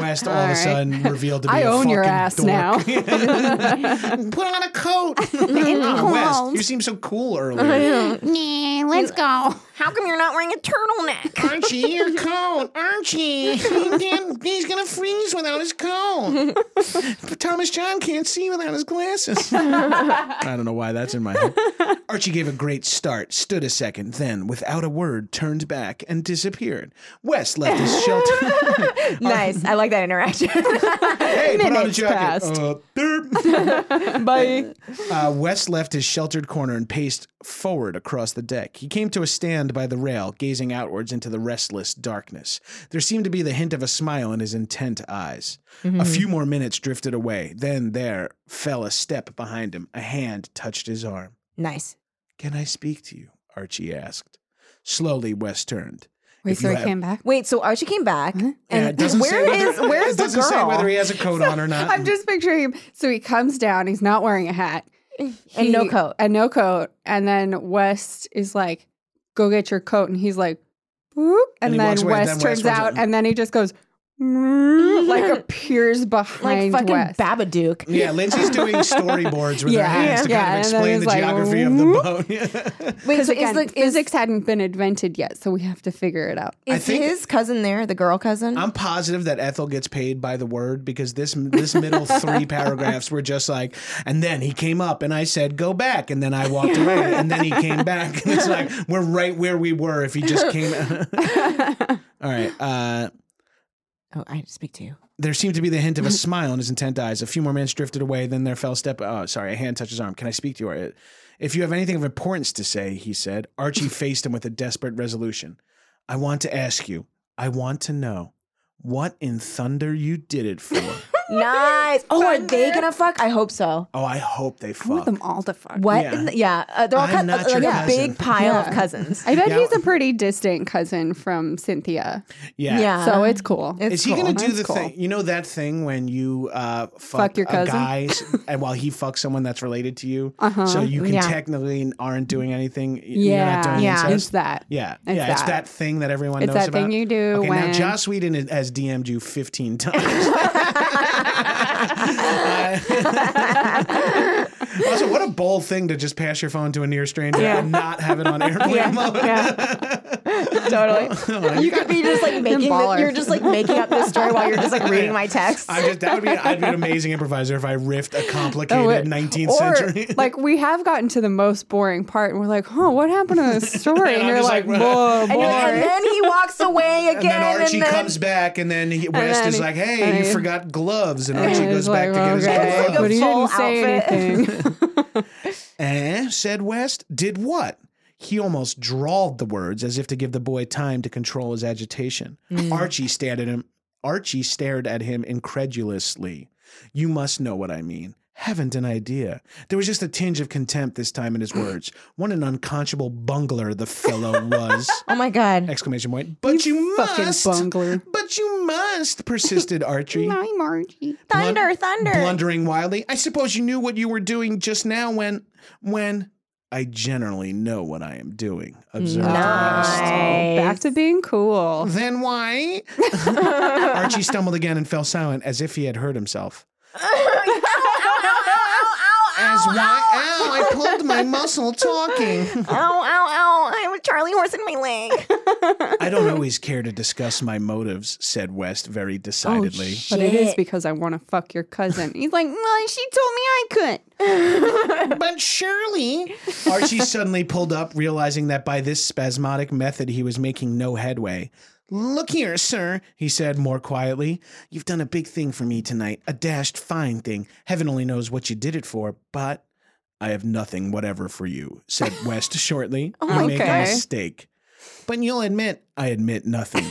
West all, of a sudden revealed to be
I
a
own your ass
dork.
now.
Put on a coat. oh, West, you seem so cool earlier.
Nah, let's go.
How come you're not wearing a turtleneck?
Archie, your coat. Archie, he he's gonna freeze without his coat. But Thomas John can't see without his glasses. I don't know why that's in my head. Archie gave a great start, stood a second, then, without a word, turned back and disappeared. West left his shelter.
nice. I like that interaction.
hey, put on a
Minutes
jacket.
passed.
Uh, derp.
Bye.
Uh, West left his sheltered corner and paced forward across the deck. He came to a stand by the rail, gazing outwards into the restless darkness. There seemed to be the hint of a smile in his intent eyes. A few more minutes drifted away. Then there fell a step behind him. A hand touched his arm.
nice.
Can I speak to you? Archie asked. Slowly, West turned.
Wait,
If
so
you
he
have-
came back?
Wait, so oh, Archie came back, uh-huh.
Yeah,
and
it doesn't say
where
whether,
is where
it
is the
doesn't
girl?
say whether he has a coat on or not.
I'm just picturing him. So he comes down. He's not wearing a hat.
And no
He-
coat.
And no coat. And then West is like, go get your coat. And he's like, boop.
And
And,
he
then,
walks away, and
West
then West
turns
runs
out.
out.
And then he just goes, like appears
like
behind
fucking
West.
Babadook.
Yeah, Lindsay's doing storyboards with her
Yeah,
hands to
yeah,
kind of explain the
like,
geography of the boat.
Wait,
Because
so
again,
is the is,
physics hadn't been invented yet, so we have to figure it out.
I
is
think-
his cousin there, the girl cousin?
I'm positive that Ethel gets paid by the word because this this middle three paragraphs were just like, and then he came up and I said go back, and then I walked away, and then he came back, and it's like we're right where we were if he just came. All right. Uh,
oh, I speak to you.
there seemed to be the hint of a smile in his intent eyes. A few more minutes drifted away, then there fell a step. Oh, sorry, a hand touched his arm. Can I speak to you? If you have anything of importance to say, he said. Archie faced him with a desperate resolution. I want to ask you. I want to know what in thunder you did it for.
Nice. Oh, are they gonna fuck? I hope so.
oh, I hope they fuck.
I want
fuck.
them all to fuck.
What?
Yeah.
in the- Yeah, uh, they're all
I'm
cut,
not
uh,
your
like a
cousin.
big pile
Yeah.
of cousins.
I bet
Yeah.
he's a pretty distant cousin from Cynthia.
Yeah.
Yeah.
So it's cool.
It's
Is he
cool.
going to do
That's
the
cool.
thing? You know that thing when you uh, fuck,
Fuck your
a
cousin?
guy and while he fucks someone that's related to you,
Uh-huh.
so you can
Yeah.
technically aren't doing anything. y- You're not
yeah.
doing
Yeah.
incest?
It's that.
Yeah,
It's
yeah, it's
that.
that thing that everyone
It's
knows
that
about.
thing you do
Okay, now
when-
Joss Whedon has DM'd you 15 times. uh, also, what a bold thing to just pass your phone to a near stranger
Yeah.
and not have it on airplane
Yeah,
mode.
totally. Oh, you could be just like making.
Baller.
You're just like making up this story while you're just like reading my text.
I just that would be I'd be an amazing improviser if I riffed a oh, complicated
Oh, wait.
19th
or
century.
like we have gotten to the most boring part, and we're like, "Huh, what happened to this story?"
And
and, you're like,
like,
"Whoa,
and, and then he walks away again.
and then Archie
and then
comes back, and then he, West
then
is
he-
like, "Hey, you
he-
forgot gloves," and
And
Archie
it's
goes back
like,
to get his
okay,
It's like a
gloves.
but he
full
didn't say
outfit.
anything.
Eh? said West. Did what? He almost drawled the words as if to give the boy time to control his agitation.
Hmm.
Archie stared at him. Archie stared at him incredulously. You must know what I mean. Haven't an idea. There was just a tinge of contempt this time in his words. What an unconscionable bungler the fellow was!
oh my god,
Exclamation point. But you,
fucking
must.
bungler.
But you must, persisted Archie.
I'm Archie.
thunder, thunder.
blundering wildly. I suppose you knew what you were doing just now when when I generally know what I am doing. Observed West.
Nice.
Oh, back to being cool.
Then why? Archie stumbled again and fell silent as if he had hurt himself.
Ow, ow, ow, ow,
as wide. Ow, I pulled my muscle talking.
Ow, ow, ow. I have a Charlie horse in my leg.
I don't always care to discuss my motives, said West very oh, decidedly.
Oh, But it is because I want to fuck your cousin. He's like, well, she told me I could.
but surely. Archie suddenly pulled up, realizing that by this spasmodic method he was making no headway. Look here, sir, he said more quietly. You've done a big thing for me tonight, a dashed fine thing. Heaven only knows what you did it for, but I have nothing whatever for you, said West shortly. Oh, you make a mistake. But you'll admit, I admit nothing.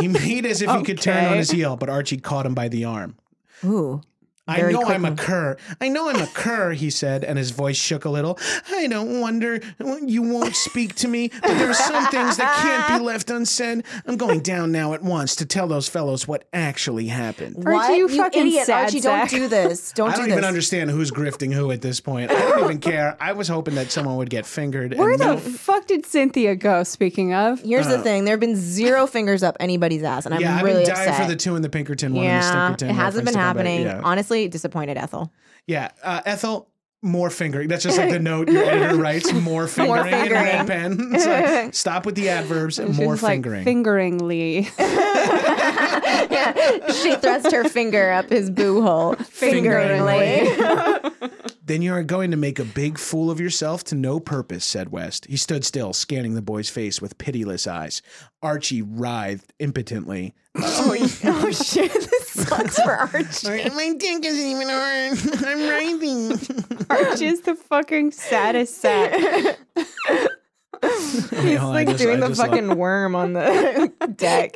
he made as if he could turn on his heel, but Archie caught him by the arm.
Ooh.
I
Very
know I'm a cur. I know I'm a cur, he said, and his voice shook a little. I don't wonder you won't speak to me, but there are some things that can't be left unsaid. I'm going down now at once to tell those fellows what actually happened.
Archie, you fucking
idiot.
sad
Archie,
sack.
don't do this. Don't
I
do
don't
this.
even understand who's grifting who at this point. I don't even care. I was hoping that someone would get fingered.
Where
and
the
no-
fuck did Cynthia go, speaking of?
Here's the thing: there have been zero fingers up anybody's ass, and I'm
Uh. yeah, I've
really
been dying
upset.
for the two in the Pinkerton one and the
yeah,
Stinkerton.
it hasn't been
to come back.
happening.
Yeah.
Honestly, disappointed Ethel.
Yeah, uh, Ethel, more fingering. That's just like the note your editor writes. More fingering, in
fingering.
red pen. It's like, stop with the adverbs.
She's
more
like
fingering.
fingeringly.
yeah, she thrust her finger up his boo hole, fingeringly.
Then you are going to make a big fool of yourself to no purpose, said West. He stood still, scanning the boy's face with pitiless eyes. Archie writhed impotently.
oh, oh shit! This sucks for Archie.
My dick isn't even hard. I'm writhing.
Archie is the fucking saddest sack.
He's
like doing the fucking worm on the deck.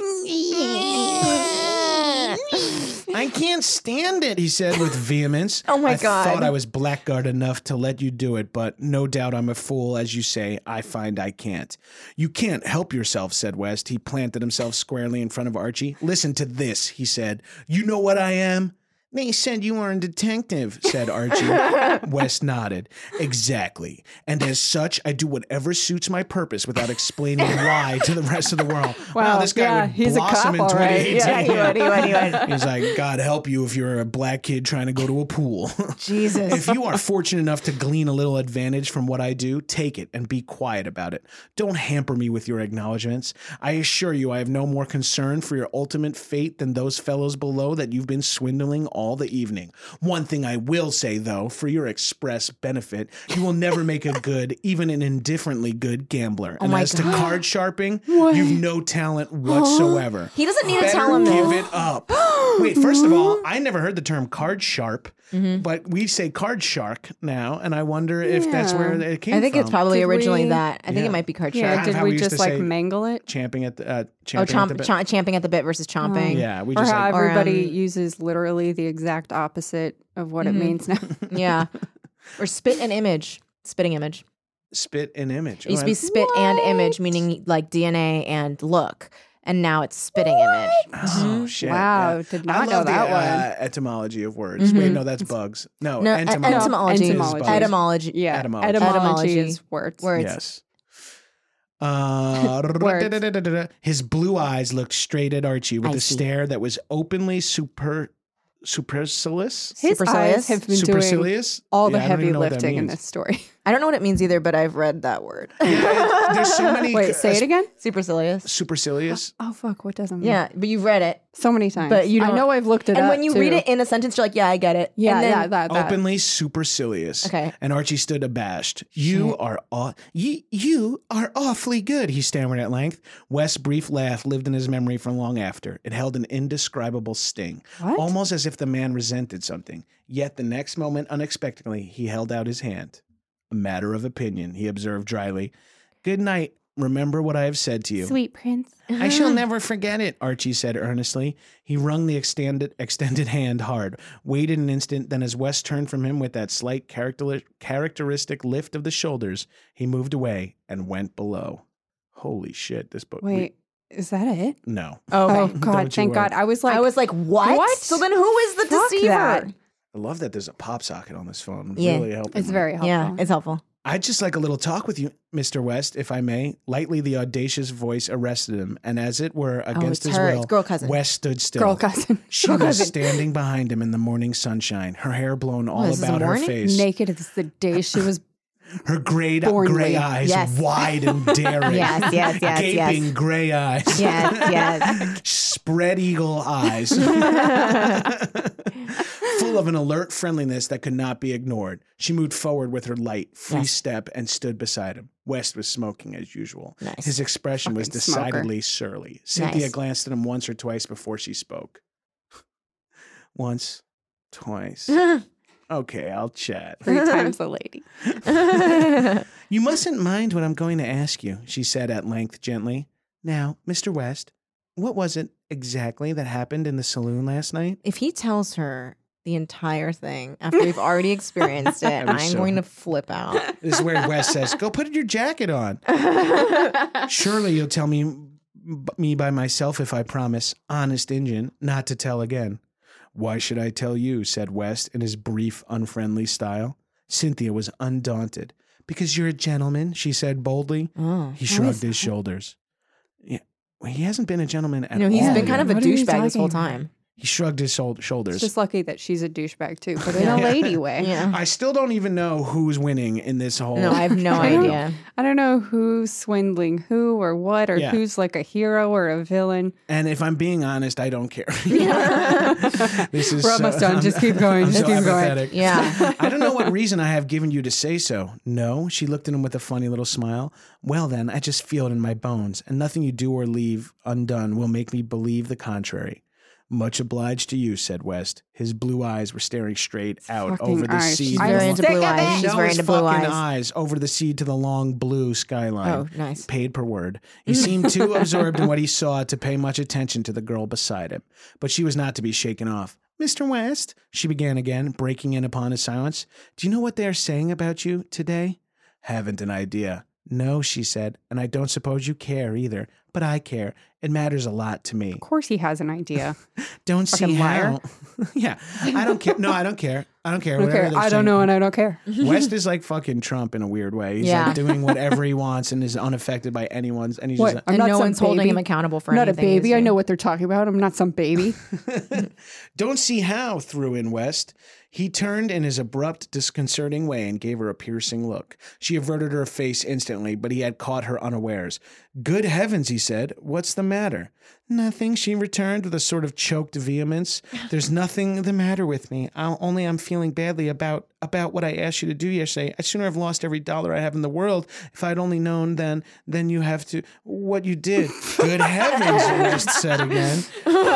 I can't stand it, he said with vehemence.
Oh my
I
God.
thought I was blackguard enough to let you do it, but no doubt I'm a fool, as you say. I find I can't. You can't help yourself, said West. He planted himself squarely in front of Archie. Listen to this, he said. You know what I am? They said you were a detective, said Archie. West nodded. Exactly. And as such, I do whatever suits my purpose without explaining why to the rest of the world. Wow,
Wow,
this guy
yeah,
would
he's a
blossom
cop,
in
all right.
2018.
Yeah, he would, he would, he would.
He's like, God help you if you're a black kid trying to go to a pool.
Jesus.
if you are fortunate enough to glean a little advantage from what I do, take it and be quiet about it. Don't hamper me with your acknowledgments. I assure you, I have no more concern for your ultimate fate than those fellows below that you've been swindling all the evening. One thing I will say, though, for your express benefit, you will never make a good, even an indifferently good gambler. Oh and
my
as to card sharping, you've no talent whatsoever.
He doesn't need to
Better
tell him
give
this.
it up. Wait, first of all, I never heard the term card sharp,
Mm-hmm.
but we say card shark now, and I wonder if that's where it came from.
I think
from.
it's probably
Did
originally
we-
that. I think
Yeah.
it might be card
Yeah,
shark.
Kind
did
we
we just like mangle it?
champing at the uh,
Oh,
champing at the bit.
chomp, champing at the bit versus chomping.
Yeah, we
Or
just
how
like,
Or,
everybody
um,
uses literally the exact opposite of what it means now.
Yeah. or spit an image. Spitting image.
spit an image.
It used to
Oh,
be
I-
spit and image, meaning like DNA and look. And now it's spitting image.
oh shit!
Wow,
yeah.
did
I
not know
love
that
the,
one.
Uh, etymology of words. Wait, no, that's bugs. No,
No, e-
entomology.
etymology.
Entomology.
Etymology.
Yeah,
Etymology.
etymology,
Etymology.
is words.
Words.
Yes. Uh, his blue eyes looked straight at Archie with
I
a
see.
stare that was openly super supercilious.
His
Supercilious?
eyes have been doing
Supercilious.
all the
Yeah, I don't
heavy
even know what that
lifting in
means.
this story.
I don't know what it means either, but I've read that word.
Yeah, there's so many.
Wait, say it again.
Supercilious.
Supercilious.
Oh fuck, what doesn't mean?
Yeah, but you've read it.
so many times.
But you don't-
know I've looked at it
and
up.
when you read it in a sentence, you're like, yeah, I get it.
yeah,
and then,
yeah, that, that.
Openly supercilious.
Okay.
And Archie stood abashed. You are aw- you, you are awfully good, he stammered at length. West's brief laugh lived in his memory for long after. It held an indescribable sting,
What?
almost as if the man resented something. Yet the next moment, unexpectedly, he held out his hand. A matter of opinion, he observed dryly. Good night. Remember what I have said to you.
Sweet prince.
I shall never forget it, Archie said earnestly. He wrung the extended extended hand hard, waited an instant, then as West turned from him with that slight character, characteristic lift of the shoulders, he moved away and went below. Holy shit, this book. we-
Wait, is that it?
no.
Oh
Okay.
Oh, god,
Don't you
thank God. I was like,
I was like, what?
What?
So then who is the
Fuck
deceiver?
that.
I love that there's a pop socket on this phone.
Yeah.
really helping.
it's
me.
very helpful.
Yeah, it's helpful.
I'd just like a little talk with you, Mr. West, if I may. Lightly, the audacious voice arrested him, and as it were oh, against
it's
his
her.
will,
It's girl cousin.
West stood still.
Girl cousin.
She
Girl
was
cousin.
standing behind him in the morning sunshine, her hair blown all
is this
about her
morning?
face,
Naked as the day she was.
Her gray,
Bornly.
gray eyes
Yes.
wide and daring,
Yes, yes, yes,
gaping
yes.
gray eyes,
Yes, yes.
spread eagle eyes, full of an alert friendliness that could not be ignored. She moved forward with her light, free
Yes.
step and stood beside him. West was smoking as usual.
Nice.
His expression was
Fucking smoker.
decidedly surly. Cynthia
Nice.
glanced at him once or twice before she spoke. once, twice. Okay, I'll chat.
Three times a lady.
You mustn't mind what I'm going to ask you, she said at length gently. Now, Mr. West, what was it exactly that happened in the saloon last night?
if he tells her the entire thing after we've already experienced it, I'm
so-
going to flip out.
This is where West says, Go put your jacket on. Surely you'll tell me me by myself if I promise, honest Injun, not to tell again. Why should I tell you? said West in his brief, unfriendly style. Cynthia was undaunted. Because you're a gentleman, she said boldly.
Oh.
He shrugged his shoulders. Yeah, well, he hasn't been a gentleman at
No, he's
all.
been kind of a
What
douchebag this whole
talking about?
time.
He shrugged his shou-
It's
shoulders.
just lucky that she's a douchebag too, but in a lady way.
Yeah.
I still don't even know who's winning in this whole.
No, I have no
I
idea.
I don't know who's swindling who or what or
Yeah.
who's like a hero or a villain.
and if I'm being honest, I don't care. this is
We're almost done.
I'm-
Just keep going.
I'm
Just
so
keep going.
apathetic.
Yeah.
I don't know what reason I have given you to say so. No, she looked at him with a funny little smile. Well, then, I just feel it in my bones, and nothing you do or leave undone will make me believe the contrary. Much obliged to you, said West. His blue eyes were staring straight out
Fucking
over the
eyes.
sea.
She's
I'm
very into
sick
blue
of
eyes.
it.
She's very
his
into blue
fucking
eyes.
over the sea to the long blue skyline.
Oh, nice.
Paid per word. He seemed too absorbed in what he saw to pay much attention to the girl beside him, but she was not to be shaken off. Mr. West, she began again, breaking in upon his silence. Do you know what they are saying about you today? Haven't an idea. No, she said, and I don't suppose you care either, but I care. It matters a lot to me.
Of course, he has an idea.
Don't see
liar.
how. yeah, I don't care. No, I don't care. I don't care.
I don't care. I don't know, and I don't care.
West is like fucking Trump in a weird way. He's
Yeah.
like doing whatever he wants and is unaffected by anyone's. And he's
What?
just
I'm
and
not
no
some
one's holding
baby.
him accountable for
I'm not a
anything. he's
baby. I
doing.
know what they're talking about. I'm not some baby.
Don't see how, threw in West. He turned in his abrupt, disconcerting way and gave her a piercing look. She averted her face instantly, but he had caught her unawares. Good heavens, he said. What's the matter? Nothing, she returned with a sort of choked vehemence. There's nothing the matter with me. I'll, only I'm feeling badly about about what I asked you to do yesterday. I'd sooner have lost every dollar I have in the world if I'd only known then then you have to what you did. Good heavens, West said again.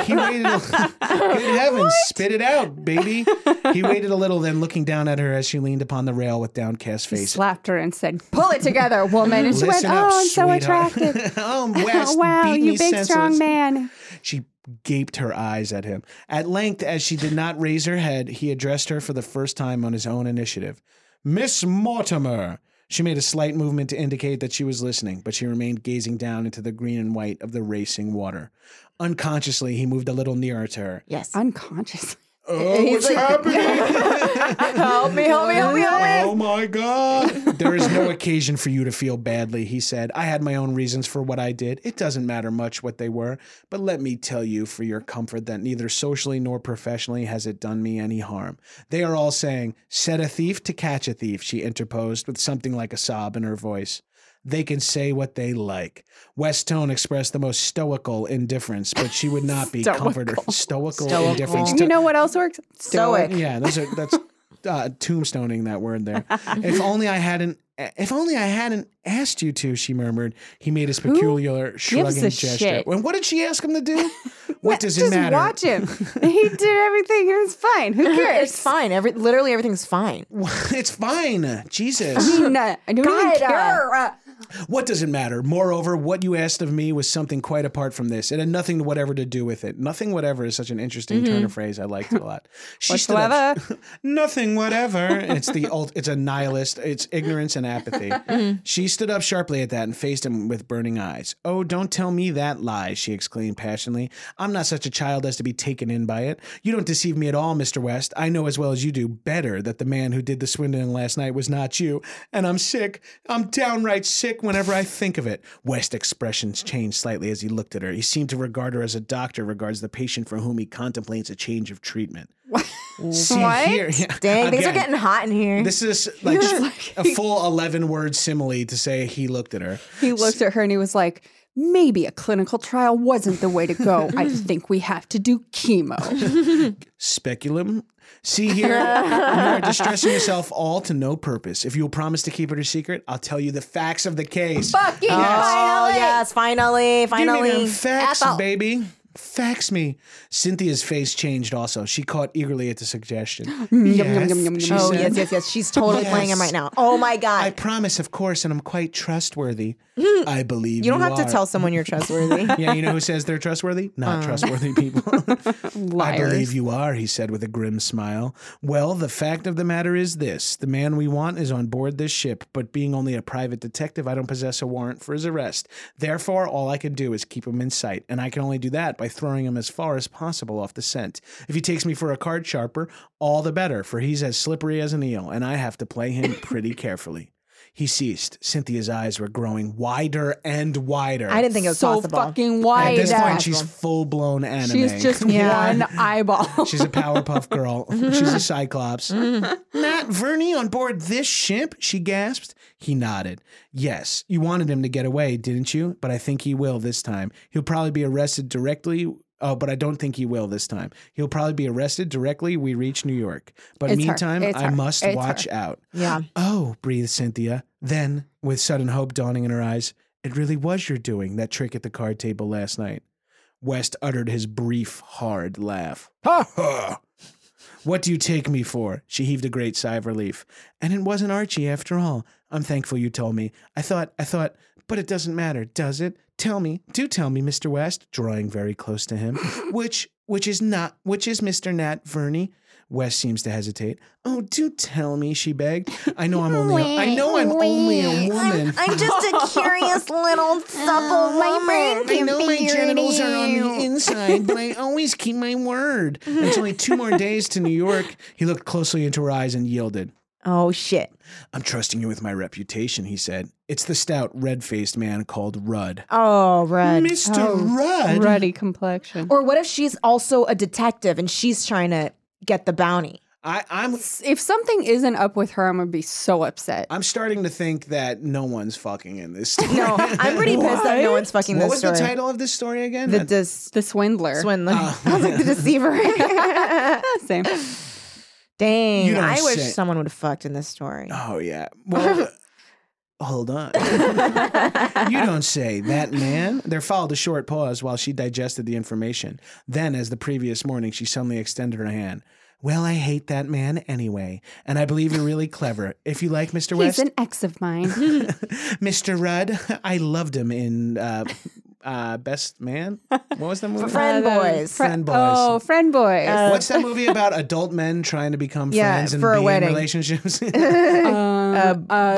He waited a, Good heavens, spit it out, baby. He waited a little, then looking down at her as she leaned upon the rail with downcast face.
He slapped her and said, "Pull it together, woman." And she went,
Listen
"Oh, I'm so
sweetheart."
attractive.
oh, West,
wow,
beat
you
me
big strong man."
She gaped her eyes at him. At length, as she did not raise her head, he addressed her for the first time on his own initiative. Miss Mortimer. She made a slight movement to indicate that she was listening, but she remained gazing down into the green and white of the racing water. Unconsciously, he moved a little nearer to her.
Yes.
Unconscious.
Oh,
He's
what's
like-
happening?
help me, help me, help me, help me.
Oh my God. There is no occasion for you to feel badly, he said. I had my own reasons for what I did. It doesn't matter much what they were, but let me tell you for your comfort that neither socially nor professionally has it done me any harm. They are all saying, set a thief to catch a thief, she interposed with something like a sob in her voice. They can say what they like. West Tone expressed the most stoical indifference, but she would not be comforted. Stoical,
Stoical.
indifference.
You know what else works?
Stoic.
Yeah, those are that's uh, tombstoning that word there. if only I hadn't. If only I hadn't asked you to, she murmured. He made his peculiar shrugging
a
gesture.
shit?
And what did she ask him to do? What does it
Just
matter?
watch him. he did everything. It was fine. Who cares?
It's fine. Every literally everything's fine.
it's fine. Jesus.
I mean, uh, I don't
God,
even care. Uh,
What does it matter? Moreover, what you asked of me was something quite apart from this. It had nothing whatever to do with it. Nothing whatever is such an interesting turn mm-hmm. of phrase. I liked it a lot. She stood up- nothing whatever. It's the ult, it's a nihilist. It's ignorance and apathy. Mm-hmm. She stood up sharply at that and faced him with burning eyes. Oh, don't tell me that lie, she exclaimed passionately. I'm not such a child as to be taken in by it. You don't deceive me at all, Mr. West. I know as well as you do better that the man who did the swindling last night was not you. And I'm sick. I'm downright sick whenever I think of it. West's expressions changed slightly as he looked at her. He seemed to regard her as a doctor regards the patient for whom he contemplates a change of treatment. See
What?
here, yeah,
Dang, things are getting hot in here.
This is like a full 11 word simile to say he looked at her.
He looked at her and he was like, maybe a clinical trial wasn't the way to go. I think we have to do chemo.
Speculum. See here, you are distressing yourself all to no purpose. If you will promise to keep it a secret, I'll tell you the facts of the case.
Fucking
oh, yes, finally,
Give me
finally.
them facts,
Ethel.
baby. Fax me. Cynthia's face changed also. She caught eagerly at the suggestion. Yes,
yum, yum, yum,
she.
Oh,
said,
yes, yes, yes. She's totally playing him right now. Oh my God.
I promise, of course, and I'm quite trustworthy. I believe you
you don't have to tell someone you're trustworthy.
Yeah, you know who says they're trustworthy? Not uh. trustworthy people. I believe you are, he said with a grim smile. Well, the fact of the matter is this the man we want is on board this ship, but being only a private detective, I don't possess a warrant for his arrest. Therefore, all I can do is keep him in sight, and I can only do that by throwing him as far as possible off the scent. If he takes me for a card sharper, all the better, for he's as slippery as an eel, and I have to play him pretty carefully. He ceased. Cynthia's eyes were growing wider and wider.
I didn't think it was
so
possible.
fucking wide.
At
wide.
this point, she's full blown anime.
She's just
Yeah.
one eyeball.
She's a Powerpuff Girl. She's a Cyclops. Nat Verney on board this ship? She gasped. He nodded. Yes, you wanted him to get away, didn't you? But I think he will this time. He'll probably be arrested directly. Oh, but I don't think he will this time. He'll probably be arrested directly we reach New York. But
It's
meantime, I
her.
must
It's
watch
her.
out.
Yeah.
Oh, breathed Cynthia. Then, with sudden hope dawning in her eyes, it really was your doing, that trick at the card table last night. West uttered his brief, hard laugh. Ha ha! What do you take me for? She heaved a great sigh of relief. And it wasn't Archie after all. I'm thankful you told me. I thought, I thought, but it doesn't matter, does it? Tell me, do tell me, Mr. West, drawing very close to him. which, which is not, which is Mr. Nat Verney? West seems to hesitate. Oh, do tell me, she begged. I know I'm only, a, I know I'm only a woman.
I'm just a curious little supple woman.
I know my genitals are on the inside, but I always keep my word. It's only two more days to New York. He looked closely into her eyes and yielded.
Oh shit.
I'm trusting you with my reputation, he said. It's the stout, red faced man called Rudd.
Oh, Red.
Mr.
Oh,
Rudd?
Ruddy complexion.
Or what if she's also a detective and she's trying to get the bounty?
I, I'm
if something isn't up with her, I'm gonna be so upset.
I'm starting to think that no one's fucking in this story.
No, I'm pretty pissed that no one's fucking
what
this
was
story.
the title of this story again?
The uh, dis-
the swindler.
swindler. Oh. I was like the deceiver.
Same.
Dang,
You don't
I wish
say-
someone would have fucked in this story.
Oh yeah. Well, hold on. you don't say that man. There followed a short pause while she digested the information. Then, as the previous morning, she suddenly extended her hand. Well, I hate that man anyway, and I believe you're really clever. If you like Mr. West, he's
an ex of mine.
Mr. Rudd, I loved him in uh, uh, Best Man. What was that movie?
Friend
Uh,
boys.
fri-
Friend boys.
Oh, friend boys.
What's that movie about adult men trying to become
Yeah,
friends and
for a
be in relationships?
um, uh,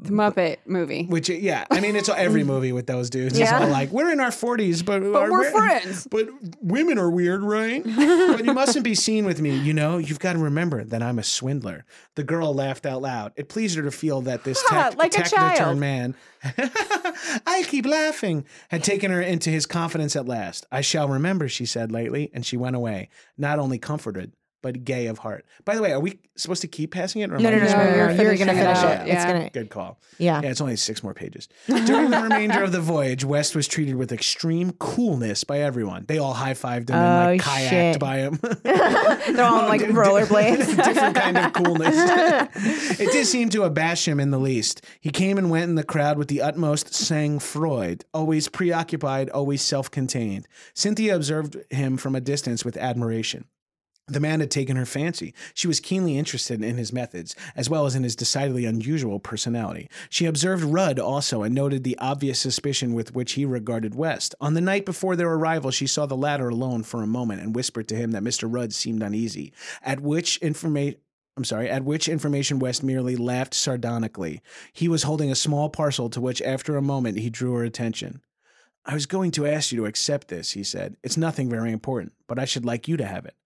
the Muppet movie.
Which yeah, I mean it's every movie with those dudes. It's
Yeah.
all like we're in our forties, but,
But we're friends.
But women are weird, right? but you mustn't be seen with me. You know, you've got to remember that I'm a swindler. The girl laughed out loud. It pleased her to feel that this
Ha,
tech,
like a child.
man, I keep laughing, had taken her into his confidence at last. I shall remember, she said lightly, and she went away, not only comforted. But gay of heart. By the way, are we supposed to keep passing it? Or
No, no, no, no, no,
you're.
You're gonna
finishing it
finish
oh,
it. It's gonna.
Good call.
Yeah.
Yeah, it's only six more pages. During the remainder of the voyage, West was treated with extreme coolness by everyone. They all high fived him and like
Oh,
kayaked
shit.
by him.
They're all on like rollerblades.
Different kind of coolness. it did seem to abash him in the least. He came and went in the crowd with the utmost sang froid, always preoccupied, always self contained. Cynthia observed him from a distance with admiration. The man had taken her fancy. She was keenly interested in his methods, as well as in his decidedly unusual personality. She observed Rudd also and noted the obvious suspicion with which he regarded West. On the night before their arrival, she saw the latter alone for a moment and whispered to him that Mr. Rudd seemed uneasy, at which information. I'm sorry, at which information West merely laughed sardonically. He was holding a small parcel to which, after a moment, he drew her attention. I was going to ask you to accept this, he said. It's nothing very important, but I should like you to have it.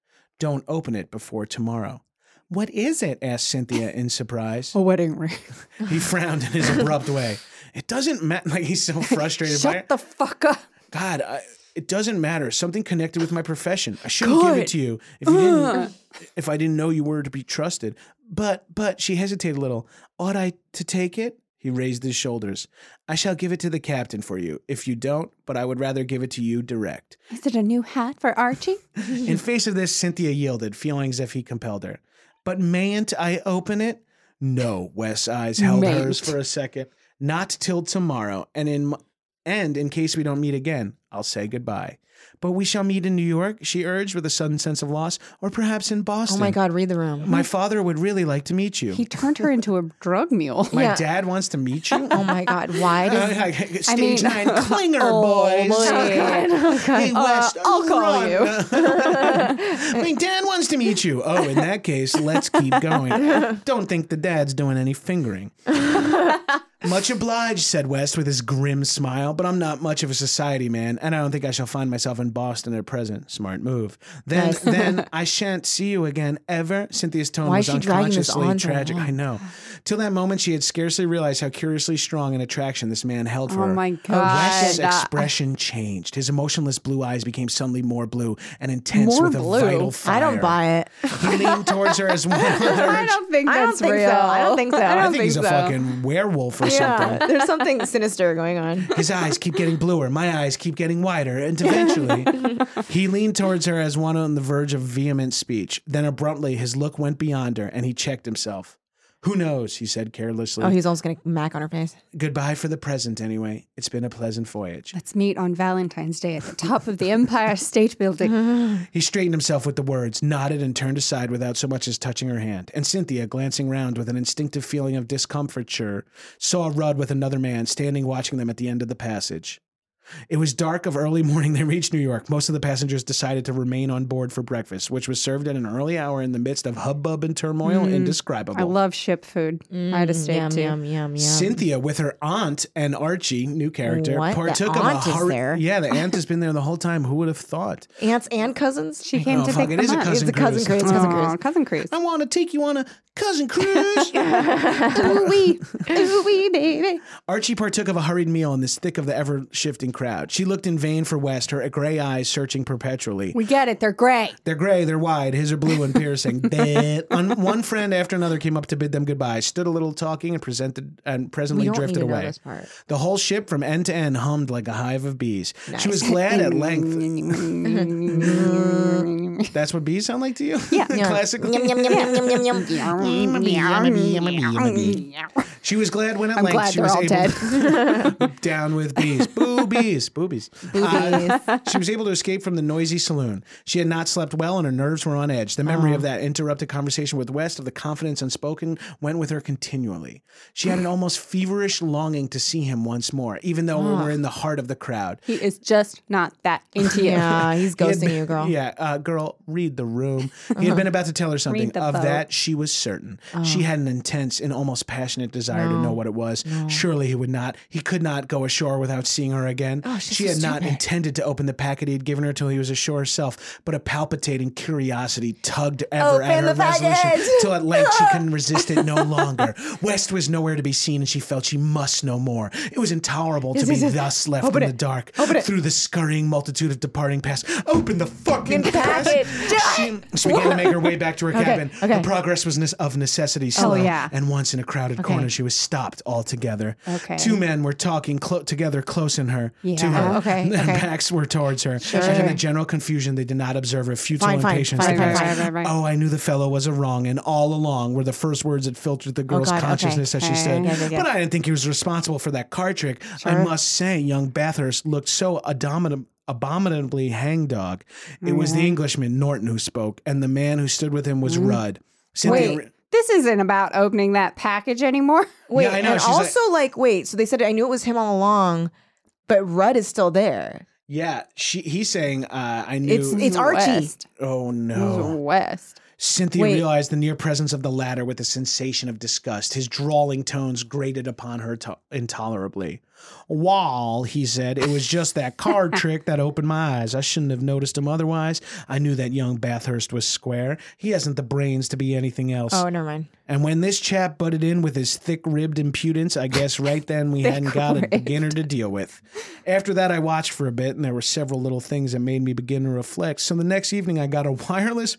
Don't open it before tomorrow. What is it? asked Cynthia in surprise.
A wedding ring.
He frowned in his abrupt way. It doesn't matter. Like he's so frustrated by
Shut
it.
the fuck up.
God, I, it doesn't matter. Something connected with my profession. I shouldn't give it to you if you didn't. If I didn't know you were to be trusted. But but she hesitated a little. Ought I to take it? He raised his shoulders. I shall give it to the captain for you. If you don't, but I would rather give it to you direct.
Is it a new hat for Archie?
In face of this, Cynthia yielded, feeling as if he compelled her. But mayn't I open it? No. West's eyes held
Mayn't.
hers for a second. Not till tomorrow. And in and in case we don't meet again, I'll say goodbye. But we shall meet in New York, she urged with a sudden sense of loss, or perhaps in Boston.
Oh my God, read the room.
My father would really like to meet you.
He turned her into a drug mule.
My
Yeah.
dad wants to meet you.
Oh my God, why does
Stage
mean-
nine, clinger
Oh,
boys.
boy.
Hey, West,
Uh, I'll call
run.
you.
My dad wants to meet you. Oh, in that case, let's keep going. Don't think the dad's doing any fingering. Much obliged, said West with his grim smile, but I'm not much of a society man, and I don't think I shall find myself in Boston at present. Smart move. Then,
Nice.
then I shan't see you again ever. Cynthia's tone
Why
was
is she dragging
unconsciously
on
tragic. I know. Till that moment, she had scarcely realized how curiously strong an attraction this man held oh for her.
Oh
her.
my God.
West's expression changed. His emotionless blue eyes became suddenly more blue and intense
More
with a
blue?
vital fire.
I don't buy it.
He leaned towards her as one
I don't think
I don't
that's
think so.
real.
I don't think so.
I
I
don't
I think he's a fucking werewolf or
Yeah,
something.
there's something sinister going on.
His eyes keep getting bluer. My eyes keep getting wider. And eventually, he leaned towards her as one on the verge of vehement speech. Then abruptly, his look went beyond her and he checked himself. Who knows? He said carelessly.
Oh, he's almost gonna mac on her face.
Goodbye for the present, anyway. It's been a pleasant voyage.
Let's meet on Valentine's Day at the top of the Empire State Building.
He straightened himself with the words, nodded, and turned aside without so much as touching her hand. And Cynthia, glancing round with an instinctive feeling of discomfiture, saw Rudd with another man standing watching them at the end of the passage. It was dark of early morning they reached New York. Most of the passengers decided to remain on board for breakfast, which was served at an early hour in the midst of hubbub and turmoil mm. indescribable.
I love ship food. I had a steak
yum,
too.
yum, yum, yum.
Cynthia, with her aunt and Archie, new character,
What? The
partook
aunt
of a
is there?
Yeah, the aunt has been there the whole time. Who would have thought?
Aunts and cousins.
She came
Oh,
to
fuck,
pick
it
them
is a
up.
cousin
It's a cousin
cruise.
cruise. Cousin
Aw,
cruise.
cousin cruise.
I want to take you on a cousin cruise.
ooh wee, ooh wee, baby.
Archie partook of a hurried meal in this thick of the ever shifting crowd. She looked in vain for West, her gray eyes searching perpetually.
We get it. They're gray.
They're gray, they're wide, his are blue and piercing. Un- one friend after another came up to bid them goodbye, stood a little talking, and presented and presently drifted
need to know
away. The whole ship from end to end hummed like a hive of bees. She was glad at length. That's what bees sound like to you?
Yeah.
Classically. She was glad when at
I'm
length
glad
she was
all
able
dead.
down with bees. Boobies. Boobies. Uh, she was able to escape from the noisy saloon. She had not slept well and her nerves were on edge. The memory of that interrupted conversation with West, of the confidence unspoken, went with her continually. She had an almost feverish longing to see him once more, even though we were in the heart of the crowd.
He is just not that into you.
Yeah, he's
He had
ghosting
been-
you, girl.
Yeah, uh, girl, read the room. He had been about to tell her something.
Read the
Of
boat.
that, she was certain. She had an intense and almost passionate desire to know what it was. Surely he would not. He could not go ashore without seeing her again.
She's
she had not intended to open the packet he had given her till he was ashore herself, but a palpitating curiosity tugged ever at her resolution till at length she couldn't resist it no longer. West was nowhere to be seen, and she felt she must know more. It was intolerable to be thus left in the dark through the scurrying multitude of departing past. Open the fucking
packet!
She, she began to make her way back to her cabin.
okay.
Her progress was ne- of necessity slow.
yeah.
And once in a crowded corner, she was stopped altogether.
Okay.
Two men were talking clo- together close in her to her.
Okay,
Their
okay.
backs were towards her. And in the general confusion, they did not observe her futile
Fine,
impatience
fine, fine,
fine, fine.
Oh, I knew the fellow was a wrong, and all along were the first words that filtered the girl's
God, okay.
consciousness as she said.
Yeah, yeah, yeah.
But I didn't think he was responsible for that card trick. I must say, young Bathurst looked so abominably hangdog. It was
Mm-hmm.
the Englishman, Norton, who spoke, and the man who stood with him was Rudd. Cynthia,
Wait.
This isn't about opening that package anymore.
Wait,
I know,
and
she's like-
also like, wait, so they said I knew it was him all along, but Rudd is still there.
yeah, she, he's saying, uh, I knew.
It's it's Archie.
West.
oh, no.
West.
Cynthia
Wait.
realized the near presence of the latter with a sensation of disgust. His drawling tones grated upon her to- intolerably. Wall, he said, it was just that card trick that opened my eyes. I shouldn't have noticed him otherwise. I knew that young Bathurst was square. He hasn't the brains to be anything else.
Oh, never mind.
And when this chap butted in with his thick ribbed impudence, I guess right then we hadn't got a beginner to deal with. After that, I watched for a bit, and there were several little things that made me begin to reflect. So the next evening, I got a wireless.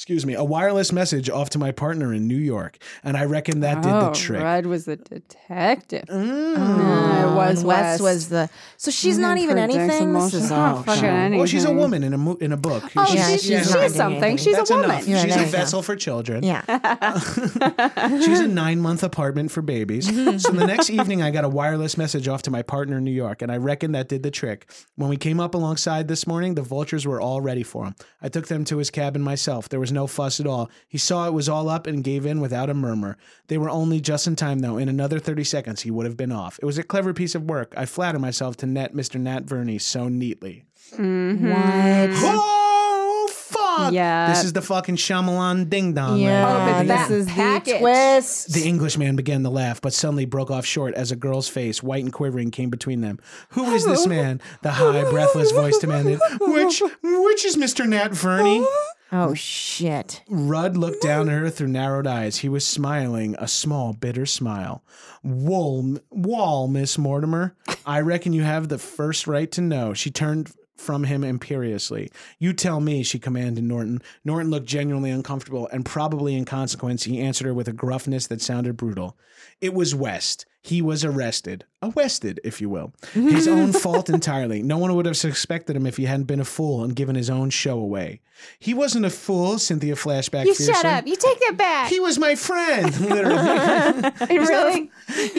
Excuse me, a wireless message off to my partner in New York, and I reckon that did the
oh,
trick.
Rudd was the detective.
Mm.
it was
West
West.
was the. So she's not even anything. This is
Not
oh,
fucking anything.
Well, she's a woman in a mo- in a book.
Oh,
Yeah,
she's,
she's
she's,
not doing
something. She's
That's
a woman.
enough.
Yeah,
She's
there
a
you go.
vessel for children.
Yeah.
She's a nine month apartment for babies. so the next evening, I got a wireless message off to my partner in New York, and I reckon that did the trick. When we came up alongside this morning, the vultures were all ready for him. I took them to his cabin myself. There was no fuss at all. He saw it was all up and gave in without a murmur. They were only just in time, though. In another 30 seconds, he would have been off. It was a clever piece of work. I flatter myself to net Mr. Nat Verney so neatly. Mm-hmm.
What?
Oh, fuck!
Yeah.
This is the fucking Shyamalan ding dong.
Yeah,
Oh, but
this
that
is
package.
the twist.
The Englishman began to laugh, but suddenly broke off short as a girl's face, white and quivering, came between them. Who is this man? The high, breathless voice demanded. Which, which is Mr. Nat Verney?
oh shit!
Rudd looked down at her through narrowed eyes. He was smiling, a small, bitter smile. Wool, wall, Miss Mortimer. I reckon you have the first right to know. She turned from him imperiously. You tell me, she commanded Norton. Norton looked genuinely uncomfortable, and probably in consequence, he answered her with a gruffness that sounded brutal. It was West. He was arrested. Arrested, if you will. His own fault entirely. No one would have suspected him if he hadn't been a fool and given his own show away. He wasn't a fool, Cynthia flashback
You
fiercely.
shut up. You take that back.
He was my friend, literally.
really?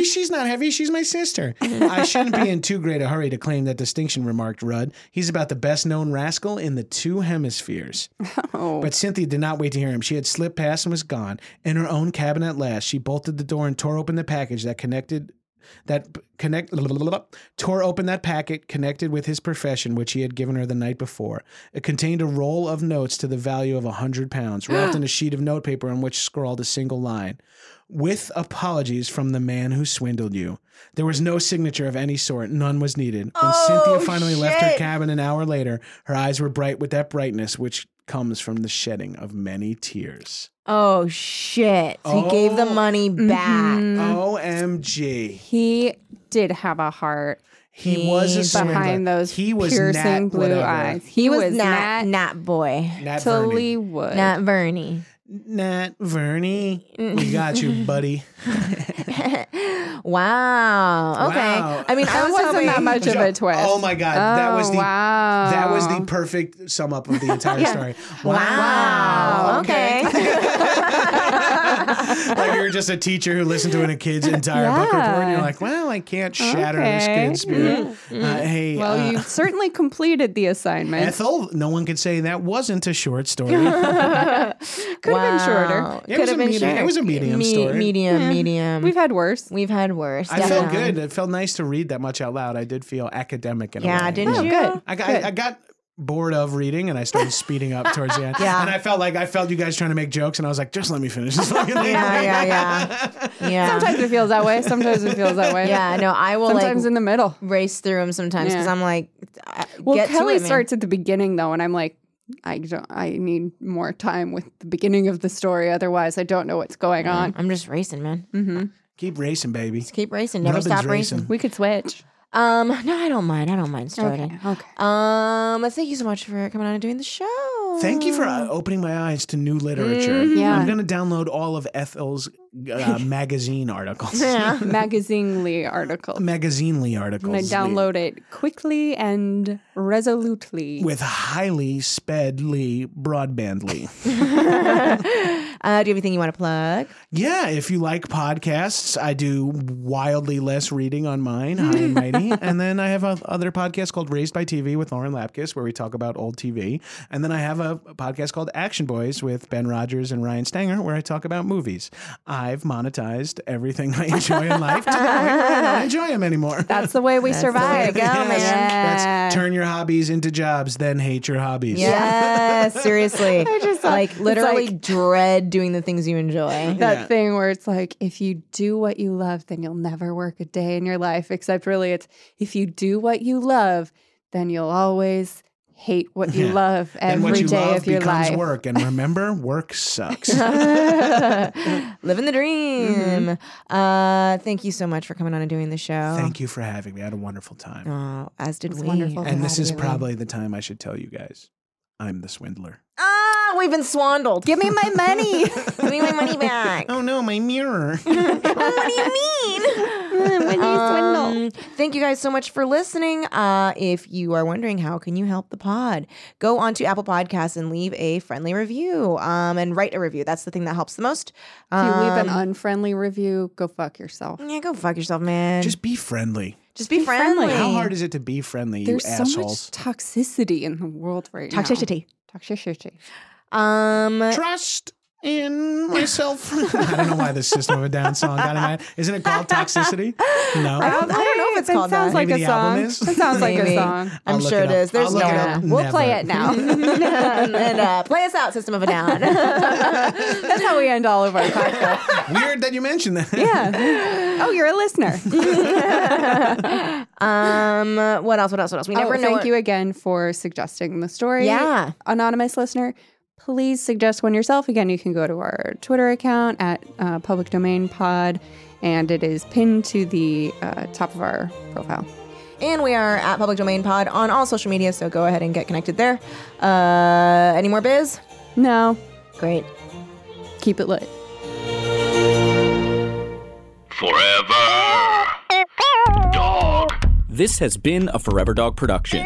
she's not heavy. She's my sister. I shouldn't be in too great a hurry to claim that distinction, remarked Rudd. He's about the best known rascal in the two hemispheres.
Oh.
But Cynthia did not wait to hear him. She had slipped past and was gone. In her own cabin at last, she bolted the door and tore open the package that connected that connect tore open that packet connected with his profession which he had given her the night before. It contained a roll of notes to the value of a hundred pounds wrapped in a sheet of notepaper on which scrawled a single line with apologies from the man who swindled you. There was no signature of any sort. None was needed. When cynthia oh, finally left her cabin an hour later her eyes were bright with that brightness which comes from the shedding of many tears
Oh shit! So he gave the
Oh.
money mm-hmm. back.
omg
He did have a heart
he was a
He-
swindler.
behind those
he was
piercing
Nat
blue
whatever.
eyes.
He, was,
was
Nat,
Nat
Nat boy,
Nat Verney.
Tully Wood.
Nat Verney.
Nat Verney. Mm. We got you, buddy.
Wow. Okay.
Wow.
I mean, I
That
was
wasn't that much of a oh, twist.
Oh my god, that was
Oh,
the
wow.
that was the perfect sum up of the entire story.
Wow. Okay.
like you're just a teacher who listened to a kid's entire book report, and you're like, well, I can't shatter this kid's spirit.
Mm-hmm.
Uh, hey,
Well,
uh,
you certainly completed the assignment.
Ethel, no one could say that wasn't a short story.
Could have been shorter.
It
Could
was
have
a
been
medium-
shorter.
it was a medium
Me-
story.
Medium, medium.
We've had worse.
We've had worse.
I felt good. It felt nice to read that much out loud. I did feel academic in a
Yeah, didn't
Oh,
you?
good.
I got, I, I got bored of reading and I started speeding up towards the end.
Yeah.
And I felt like I felt you guys trying to make jokes and I was like, just let me finish this fucking thing.
Yeah, yeah, yeah. Yeah.
Sometimes it feels that way. Sometimes it feels that way.
Yeah, no, I will
Sometimes
like
in the middle.
race through them sometimes because
Yeah.
I'm like, I-
Well,
get to
Kelly
it,
starts at the beginning though, and I'm like, I don't. I need more time with the beginning of the story. Otherwise, I don't know what's going on.
I'm just racing, man.
Mm-hmm.
Keep racing, baby.
Just keep racing. Never
Robin's
stop racing.
racing.
We could switch.
Um, no, I don't mind. I don't mind starting.
Okay. Okay.
Um, thank you so much for coming on and doing the show.
Thank you for uh, opening my eyes to new literature.
Mm-hmm. Yeah.
I'm going to download all of Ethel's uh, magazine articles.
Yeah.
Magazinely article.
Magazinely articles.
I'm gonna download it quickly and resolutely.
With highly spedly broadbandly.
Uh, do you have anything you want to plug?
Yeah, if you like podcasts, I do wildly less reading on mine, High and Mighty. and then I have a other podcast called Raised by TV with Lauren Lapkus, where we talk about old TV. And then I have a podcast called Action Boys with Ben Rogers and Ryan Stanger, where I talk about movies. I've monetized everything I enjoy in life to the point where I don't enjoy them anymore.
That's the way we survive.
go,
Yes,
man.
That's turn your hobbies into jobs, then hate your hobbies.
Yes, seriously.
I just-
like literally
like-
dread doing the things you enjoy.
that
Yeah.
thing where it's like if you do what you love then you'll never work a day in your life except really it's if you do what you love then you'll always hate what you
Yeah.
love
Then what
every
you
day
love
of your
becomes
life
work. And remember, work sucks.
Living the dream. Uh, thank you so much for coming on and doing the show.
Thank you for having me. I had a wonderful time.
Oh, as did we.
wonderful.
and this is probably the time I should tell you guys I'm the swindler.
Ah, we've been swindled.
give me my money
Give me my money back.
Oh no, my mirror.
what do you mean? Um, thank you guys so much for listening. Uh, if you are wondering how can you help the pod, go onto Apple Podcasts and leave a friendly review. Um, and write a review. That's the thing that helps the most.
if you leave an
Um,
unfriendly review go fuck yourself
yeah, go fuck yourself, man.
Just be friendly.
just be,
be
friendly.
friendly.
How hard is it to be friendly,
there's
you
so much toxicity in the world right
Toxicity.
now Toxicity.
toxicity Um,
Trust in myself. I don't know why the System of a Down song got in my head. Isn't it called Toxicity? No.
I don't know if it's
It
called
sounds
that.
like
Maybe
a
the album
song.
is?
It sounds like
Maybe.
a song.
I'll
I'm sure
it
it
up.
is. There's no.
it.
We'll play it now.
and uh, play us out, System of a Down.
That's how we end all of our podcasts.
Weird that you mentioned that.
Yeah. Oh, you're a listener.
um, what else? What else? What else? We never
oh,
know.
thank
what-
you again for suggesting the story.
Yeah.
Anonymous listener, please suggest one yourself. Again, you can go to our Twitter account at uh, Public Domain Pod, and it is pinned to the uh, top of our profile.
And we are at Public Domain Pod on all social media, so go ahead and get connected there. Uh, any more biz?
No,
Great.
keep it lit.
Forever. Dog.
This has been a Forever Dog production.